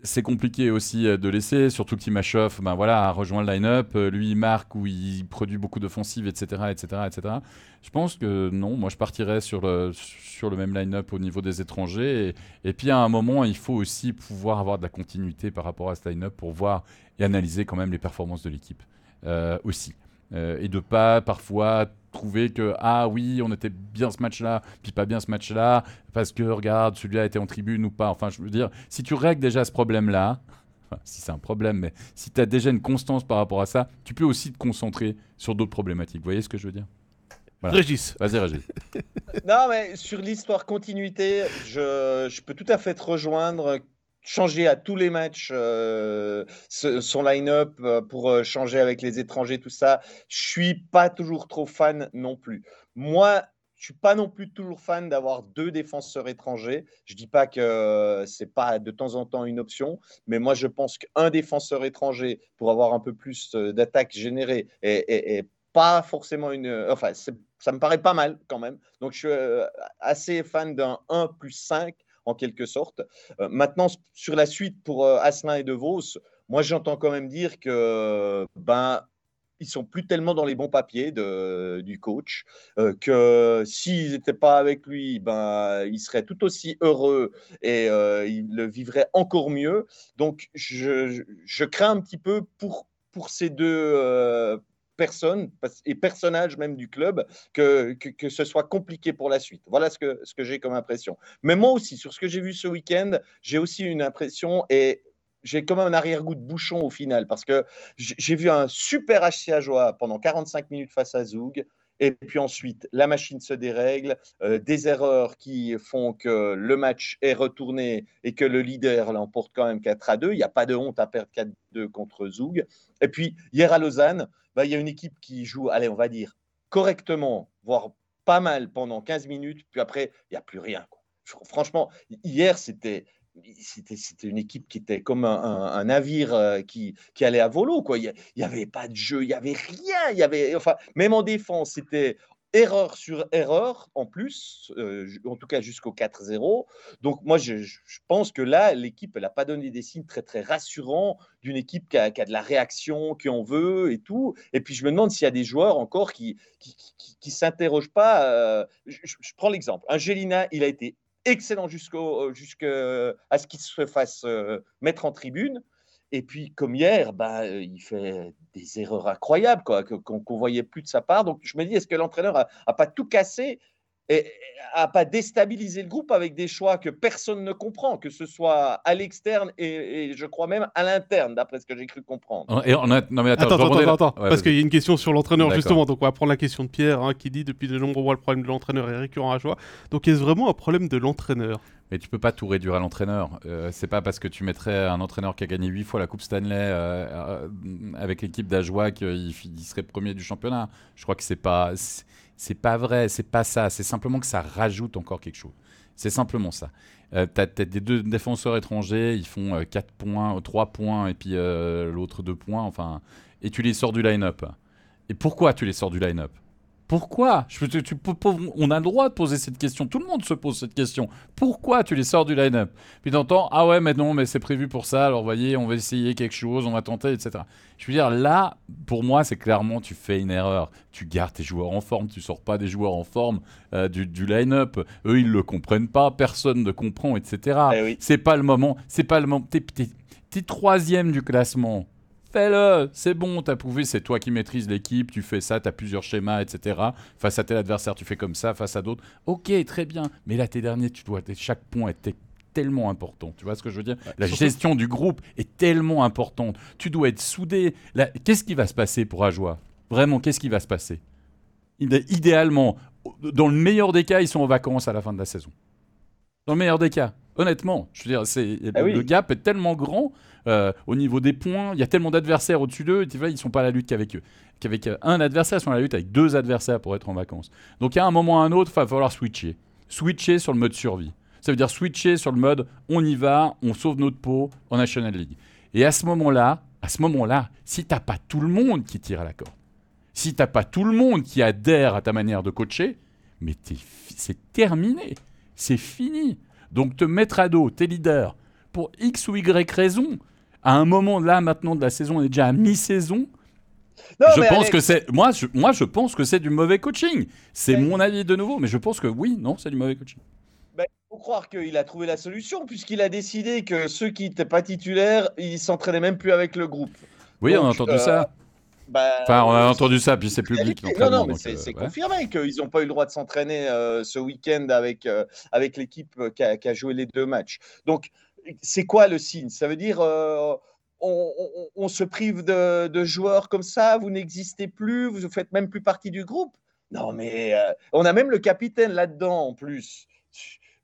c'est compliqué aussi euh, de laisser, surtout que Timashov ben voilà, a rejoint le line-up, euh, lui il marque ou il produit beaucoup d'offensives, etc., etc., etc. Je pense que non, moi je partirais sur le, même line-up au niveau des étrangers. Et, puis à un moment, il faut aussi pouvoir avoir de la continuité par rapport à ce line-up pour voir et analyser quand même les performances de l'équipe euh, aussi. et de pas parfois trouver que ah oui on était bien ce match-là puis pas bien ce match-là parce que regarde celui-là était en tribune ou pas enfin je veux dire si tu règles déjà ce problème-là si c'est un problème mais si tu as déjà une constance par rapport à ça tu peux aussi te concentrer sur d'autres problématiques vous voyez ce que je veux dire? Régis. Vas-y, Régis. non, mais sur l'histoire continuité, je, je, peux tout à fait te rejoindre changer à tous les matchs euh, son line-up euh, pour euh, changer avec les étrangers, tout ça. Je suis pas toujours trop fan non plus. Moi, je suis pas non plus toujours fan d'avoir deux défenseurs étrangers. Je dis pas que c'est pas de temps en temps une option, mais moi je pense qu'un défenseur étranger pour avoir un peu plus d'attaques générées est, pas forcément une. Enfin, ça me paraît pas mal quand même. Donc je suis assez fan d'un 1 plus 5 en quelque sorte. Euh, maintenant, sur la suite pour euh, Asselin et De Vos, moi j'entends quand même dire que ben ils sont plus tellement dans les bons papiers du coach, euh, que s'ils n'étaient pas avec lui, ben, ils seraient tout aussi heureux et ils le vivraient encore mieux. Donc, je, je, crains un petit peu pour, pour ces deux personne et personnage même du club que, que, ce soit compliqué pour la suite. Voilà ce que, ce que j'ai comme impression. Mais moi aussi, sur ce que j'ai vu ce week-end, j'ai aussi une impression et j'ai comme un arrière-goût de bouchon au final parce que j'ai vu un super HCA Joie pendant 45 minutes face à Zoug. Et puis ensuite, la machine se dérègle, euh, des erreurs qui font que le match est retourné et que le leader l'emporte quand même 4 à 2. Il n'y a pas de honte à perdre 4-2 contre Zoug. Et puis, hier à Lausanne, bah, il y a une équipe qui joue, allez, on va dire, correctement, voire pas mal pendant 15 minutes, puis après, il n'y a plus rien. Franchement, hier, c'était c'était une équipe qui était comme un, navire euh, qui, qui, allait à volo. Quoi. Il n'y avait pas de jeu, il n'y avait rien. Il y avait, enfin, même en défense, c'était erreur sur erreur en plus, euh, en tout cas jusqu'au 4-0. Donc moi, je, pense que là, l'équipe, n'a pas donné des signes très très rassurants d'une équipe qui a, de la réaction, qui en veut et tout. Et puis je me demande s'il y a des joueurs encore qui qui, qui, s'interrogent pas. Euh, je, prends l'exemple. Angelina, il a été excellent jusqu'au jusqu'à ce qu'il se fasse euh, mettre en tribune. Et puis, comme hier, bah, il fait des erreurs incroyables quoi, qu'on ne voyait plus de sa part. Donc, je me dis, est-ce que l'entraîneur n'a pas tout cassé et à pas déstabiliser le groupe avec des choix que personne ne comprend, que ce soit à l'externe et, je crois même à l'interne, d'après ce que j'ai cru comprendre. Et on a... Non mais attends, attends, attends, attends parce qu'il y a une question sur l'entraîneur justement. Donc on va prendre la question de Pierre hein, qui dit depuis de nombreux mois le problème de l'entraîneur est récurrent à joie. Donc est-ce vraiment un problème de l'entraîneur? Mais tu peux pas tout réduire à l'entraîneur. Euh, c'est pas parce que tu mettrais un entraîneur qui a gagné 8 fois la Coupe Stanley euh, euh, avec l'équipe d'Ajoie qu'il il serait premier du championnat. Je crois que c'est pas c'est pas vrai, c'est pas ça. C'est simplement que ça rajoute encore quelque chose. C'est simplement ça. Euh, tu as, des deux défenseurs étrangers, ils font 4 euh, points, 3 points, et puis l'autre 2 points, enfin, et tu les sors du line-up. Et pourquoi tu les sors du line-up? Pourquoi? Je, tu, On a le droit de poser cette question. Tout le monde se pose cette question. Pourquoi tu les sors du line-up? Puis t'entends Ah ouais, mais non, mais c'est prévu pour ça. Alors voyez, on va essayer quelque chose, on va tenter, etc. Je veux dire, là, pour moi, c'est clairement tu fais une erreur. Tu gardes tes joueurs en forme. Tu sors pas des joueurs en forme euh, du, du line-up. Eux, ils le comprennent pas. Personne ne comprend, etc. Eh c'est pas le moment. C'est pas le moment. T'es troisième du classement fais-le, c'est bon, t'as prouvé, c'est toi qui maîtrises l'équipe, tu fais ça, t'as plusieurs schémas, etc. Face à tel adversaire, tu fais comme ça, face à d'autres. Ok, très bien, mais là, t'es dernier, tu dois, chaque point est tellement important. Tu vois ce que je veux dire? La gestion du groupe est tellement importante. Tu dois être soudé. Qu'est-ce qui va se passer pour Ajoie? Vraiment, qu'est-ce qui va se passer? Idéalement, dans le meilleur des cas, ils sont en vacances à la fin de la saison. Dans le meilleur des cas. Honnêtement, je veux dire, c'est, ah le gap est tellement grand euh, au niveau des points. Il y a tellement d'adversaires au-dessus d'eux. Tu vois, ils sont pas à la lutte qu'avec eux. Qu'avec euh, un adversaire, ils sont à la lutte avec deux adversaires pour être en vacances. Donc, à un moment ou à un autre, il va falloir switcher. Switcher sur le mode survie. Ça veut dire switcher sur le mode on y va, on sauve notre peau en National League. Et à ce moment-là, à ce moment-là, si t'as pas tout le monde qui tire à la corde, si t'as pas tout le monde qui adhère à ta manière de coacher, mais c'est terminé, c'est fini. Donc te mettre à dos tes leaders pour X ou Y raison, à un moment là maintenant de la saison, on est déjà à mi-saison. je pense que c'est moi, je, moi je pense que c'est du mauvais coaching. C'est mon avis de nouveau, mais je pense que oui, non, c'est du mauvais coaching. Ben, il faut croire qu'il a trouvé la solution puisqu'il a décidé que ceux qui n'étaient pas titulaires, ils s'entraînaient même plus avec le groupe. Oui, on a entendu ça. Euh, ben, enfin, on a entendu ça, puis c'est public. Non, non, mais c'est euh, confirmé qu'ils n'ont pas eu le droit de s'entraîner euh, ce week-end avec, avec l'équipe qui qui a, joué les deux matchs. Donc, c'est quoi le signe? Ça veut dire euh, on, se prive de, joueurs comme ça, vous n'existez plus, vous ne faites même plus partie du groupe? Non, mais euh, on a même le capitaine là-dedans en plus.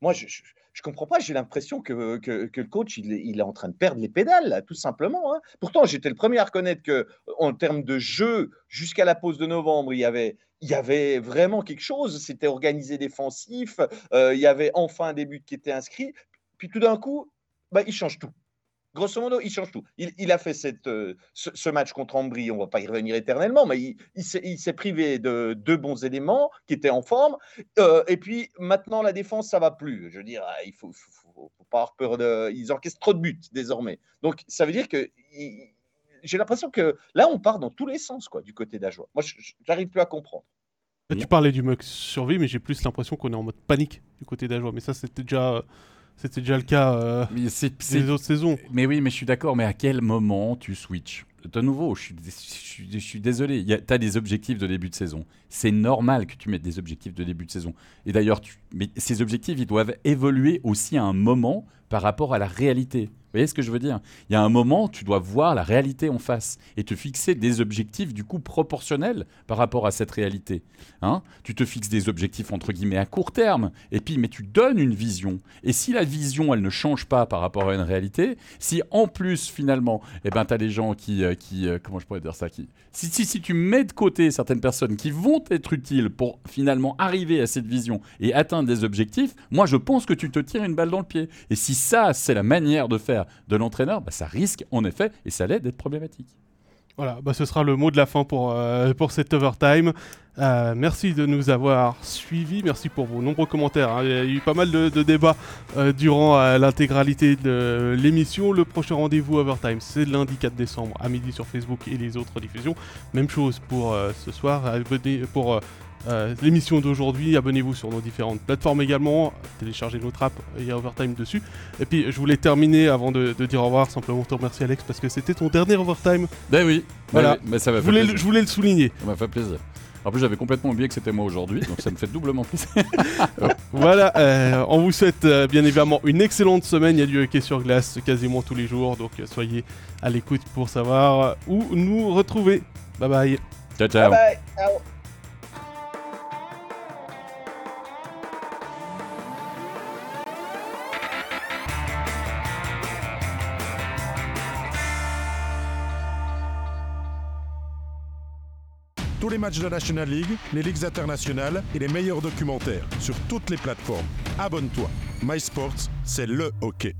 Moi, je ne comprends pas. J'ai l'impression que, le coach, il est, en train de perdre les pédales, tout simplement. Hein. Pourtant, j'étais le premier à reconnaître que, en termes de jeu, jusqu'à la pause de novembre, il y avait, il y avait vraiment quelque chose. C'était organisé défensif. Euh, il y avait enfin un début qui était inscrit. Puis tout d'un coup, bah, il change tout. Grosso modo, il change tout. Il, a fait cette, euh, ce, match contre Ambry, on ne va pas y revenir éternellement, mais il, s'est privé de deux bons éléments qui étaient en forme. Euh, et puis maintenant, la défense, ça va plus. Je veux dire, il faut, faut, pas avoir peur de. Ils encaissent trop de buts désormais. Donc ça veut dire que j'ai l'impression que là, on part dans tous les sens quoi, du côté d'Ajoie. Moi, j'arrive plus à comprendre. Tu parlais du mug survie, mais j'ai plus l'impression qu'on est en mode panique du côté d'Ajoie. Mais ça, c'était déjà c'était déjà le cas euh, les autres saisons. Mais oui, mais je suis d'accord. Mais à quel moment tu switches? De nouveau, je suis, désolé. Tu as des objectifs de début de saison. C'est normal que tu mettes des objectifs de début de saison. Et d'ailleurs, ces objectifs, ils doivent évoluer aussi à un moment par rapport à la réalité. Vous voyez ce que je veux dire? Il y a un moment, tu dois voir la réalité en face et te fixer des objectifs du coup proportionnels par rapport à cette réalité. Hein? Tu te fixes des objectifs entre guillemets à court terme et puis mais tu donnes une vision. Et si la vision elle ne change pas par rapport à une réalité, si en plus finalement, eh ben tu as des gens qui euh, comment je pourrais dire ça qui si tu mets de côté certaines personnes qui vont être utiles pour finalement arriver à cette vision et atteindre des objectifs, moi je pense que tu te tires une balle dans le pied. Et si ça c'est la manière de faire de l'entraîneur, bah, ça risque en effet, et ça l'est, d'être problématique. Voilà, bah ce sera le mot de la fin pour, euh, pour cet overtime. Euh, merci de nous avoir suivis, merci pour vos nombreux commentaires. Hein. Il y a eu pas mal de, débats euh, durant l'intégralité de l'émission. Le prochain rendez-vous overtime, c'est lundi 4 décembre à midi sur Facebook et les autres diffusions. Même chose pour ce soir, pour euh, l'émission d'aujourd'hui. Abonnez-vous sur nos différentes plateformes également. Téléchargez notre app, il y a Overtime dessus. Et puis je voulais terminer avant de, dire au revoir, simplement te remercier Alex parce que c'était ton dernier Overtime. Ben oui, voilà. Mais ça je, voulais, je voulais le souligner. Ça m'a fait plaisir. En plus, j'avais complètement oublié que c'était moi aujourd'hui, donc ça me fait doublement plaisir. voilà, euh, on vous souhaite euh, bien évidemment une excellente semaine. Il y a du hockey sur glace quasiment tous les jours, donc soyez à l'écoute pour savoir où nous retrouver. Bye bye. Ciao, ciao. Bye bye. ciao. Tous les matchs de la National League, les ligues internationales et les meilleurs documentaires sur toutes les plateformes. Abonne-toi. MySports, c'est le hockey.